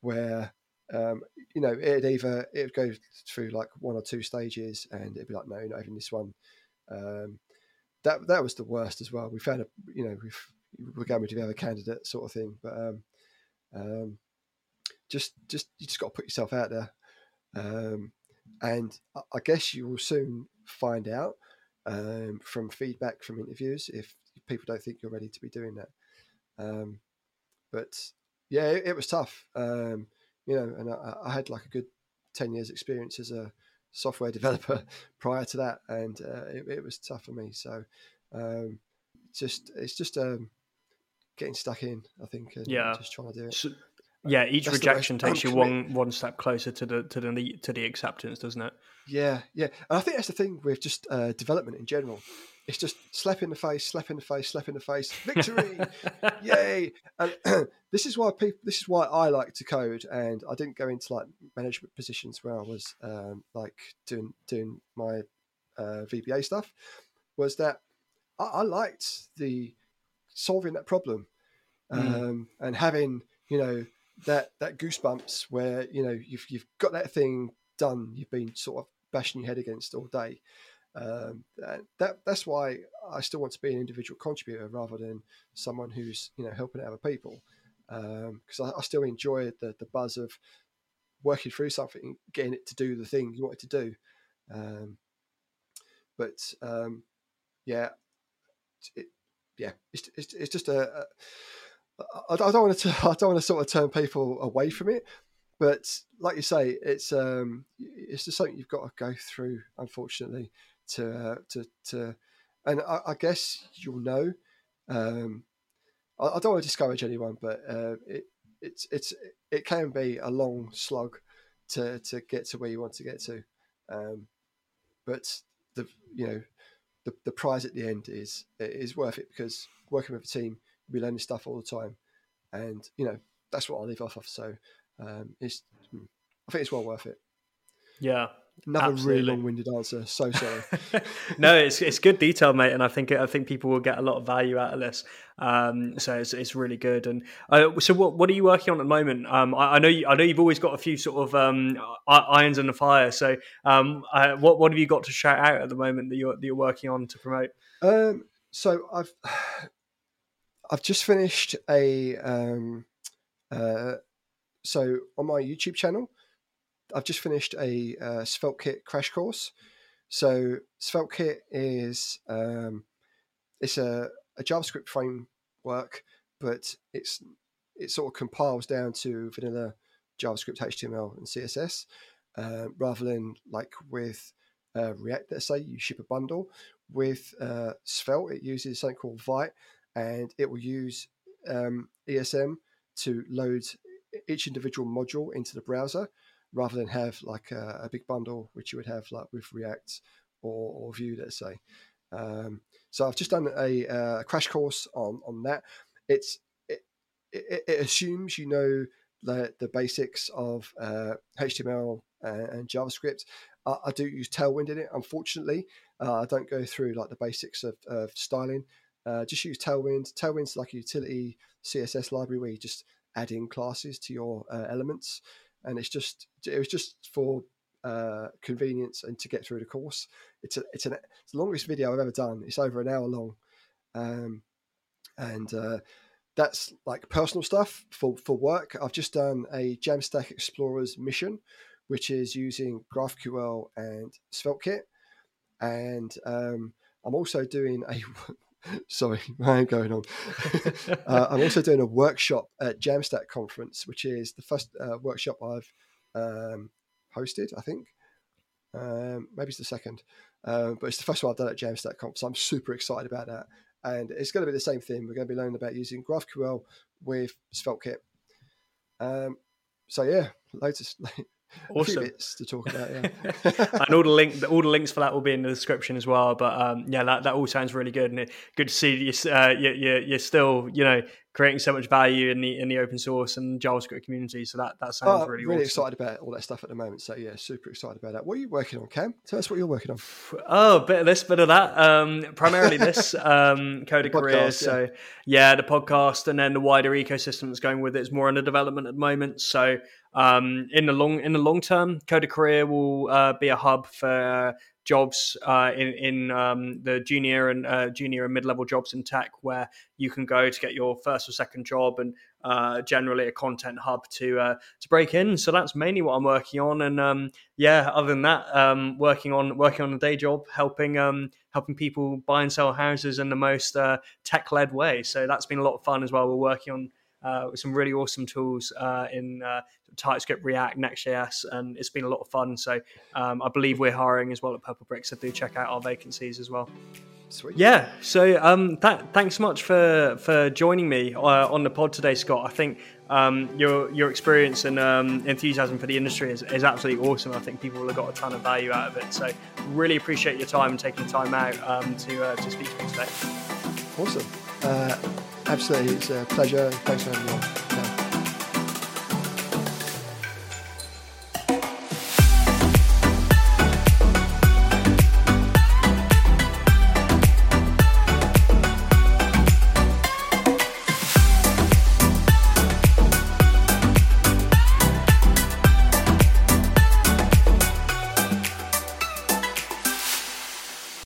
S2: where um, you know it'd either it would go through like one or two stages, and it'd be like, no, not even this one. Um, that that was the worst as well. We found a you know we've we're going with the other candidate sort of thing, but um, um, just just you just got to put yourself out there, um, and I guess you will soon find out um, from feedback from interviews if people don't think you're ready to be doing that. Um, but yeah, it, it was tough. Um, you know, and I, I, had like a good ten years experience as a software developer prior to that, and uh, it, it, was tough for me. So, um, just it's just um, getting stuck in. I think, and
S1: yeah,
S2: just trying to do it.
S1: So, yeah, each That's rejection takes you one one step closer to the to the to the acceptance, doesn't it?
S2: Yeah, yeah, and I think that's the thing with just uh, development in general it's just slap in the face, slap in the face, slap in the face, victory, yay! And this is why people, this is why I like to code, and I didn't go into like management positions where I was um, like doing doing my uh, VBA stuff. Was that I, I liked the solving that problem mm. um, and having you know that that goosebumps where you know you've you've got that thing done, you've been sort of bashing your head against all day um, that that's why I still want to be an individual contributor rather than someone who's you know helping other people because um, I, I, still enjoy the the buzz of working through something, getting it to do the thing you want it to do. Um, but um, yeah, it, yeah, it's, it's, it's just a, a I, I don't want to I don't want to sort of turn people away from it, but like you say, it's um, it's just something you've got to go through. Unfortunately, to to to, and I, I, guess you'll know. Um, I, I, don't want to discourage anyone, but uh, it it's it's it can be a long slog to to get to where you want to get to. Um, but the you know the, the prize at the end is is worth it because working with a team, we learning stuff all the time, and you know that's what I live off of. So um, it's hmm, I think it's well worth it.
S1: Yeah,
S2: Another Absolutely. really long-winded answer. So sorry.
S1: no, it's it's good detail, mate, and I think I think people will get a lot of value out of this. Um, so it's, it's really good. And uh, so, what what are you working on at the moment? Um, I, I, know you, I know you've always got a few sort of um, irons in the fire. So, um, uh, what what have you got to shout out at the moment that you're that you're working on to promote?
S2: Um, so I've I've just finished a um, uh, so on my YouTube channel. I've just finished a uh, SvelteKit crash course. So SvelteKit is um, it's a, a, JavaScript framework, but it's it sort of compiles down to vanilla JavaScript, HTML, and CSS, uh, rather than like with uh, React. Let's say you ship a bundle with uh, Svelte, it uses something called Vite, and it will use um, ESM to load each individual module into the browser rather than have like a, a big bundle, which you would have like with React or, or Vue, let's say. Um, so I've just done a, a, crash course on on that. It's it, it, it assumes you know the the basics of uh, HTML and, and JavaScript. I, I, do use Tailwind in it. Unfortunately, uh, I don't go through like the basics of, of styling. Uh, just use Tailwind. Tailwind's like a utility CSS library where you just add in classes to your uh, elements, and it's just it was just for uh, convenience and to get through the course. It's a, it's, an, it's the longest video I've ever done. It's over an hour long, um, and uh, that's like personal stuff for for work. I've just done a Jamstack Explorers mission, which is using GraphQL and SvelteKit, and um, I'm also doing a Sorry, I am going on. uh, I'm also doing a workshop at Jamstack conference, which is the first uh, workshop I've um, hosted. I think um, maybe it's the second, uh, but it's the first one I've done at Jamstack conference. I'm super excited about that, and it's going to be the same thing. We're going to be learning about using GraphQL with SvelteKit. Um, so yeah, loads of awesome bits to talk about. Yeah,
S1: and all the link, all the links for that will be in the description as well. But um, yeah, that, that all sounds really good, and it, good to see you. Uh, you, you, you're still, you know, creating so much value in the in the open source and JavaScript community. So that that sounds
S2: oh,
S1: really
S2: really
S1: awesome.
S2: excited about all that stuff at the moment. So yeah, super excited about that. What are you working on, Cam? Tell us what you're working on.
S1: Oh, bit of this, bit of that. Um, primarily this um, Coder Career. So yeah. yeah, the podcast and then the wider ecosystem that's going with it is more under development at the moment. So um, in the long in the long term, Coder Career will uh, be a hub for jobs uh, in in um, the junior and uh, junior and mid level jobs in tech, where you can go to get your first or second job, and uh, generally a content hub to uh, to break in. So that's mainly what I'm working on, and um, yeah, other than that, um, working on working on a day job, helping um, helping people buy and sell houses in the most uh, tech led way. So that's been a lot of fun as well. We're working on uh, with some really awesome tools uh, in uh, TypeScript, React, Next.js, and it's been a lot of fun. So um, I believe we're hiring as well at Purplebricks, so do check out our vacancies as well. Sweet. Yeah. So um, th- thanks so much for for joining me uh, on the pod today, Scott. I think um, your your experience and um, enthusiasm for the industry is, is absolutely awesome. I think people will have got a ton of value out of it. So really appreciate your time and taking the time out um, to uh, to speak to me today.
S2: Awesome. Uh, absolutely, it's a pleasure. Thanks for having me on.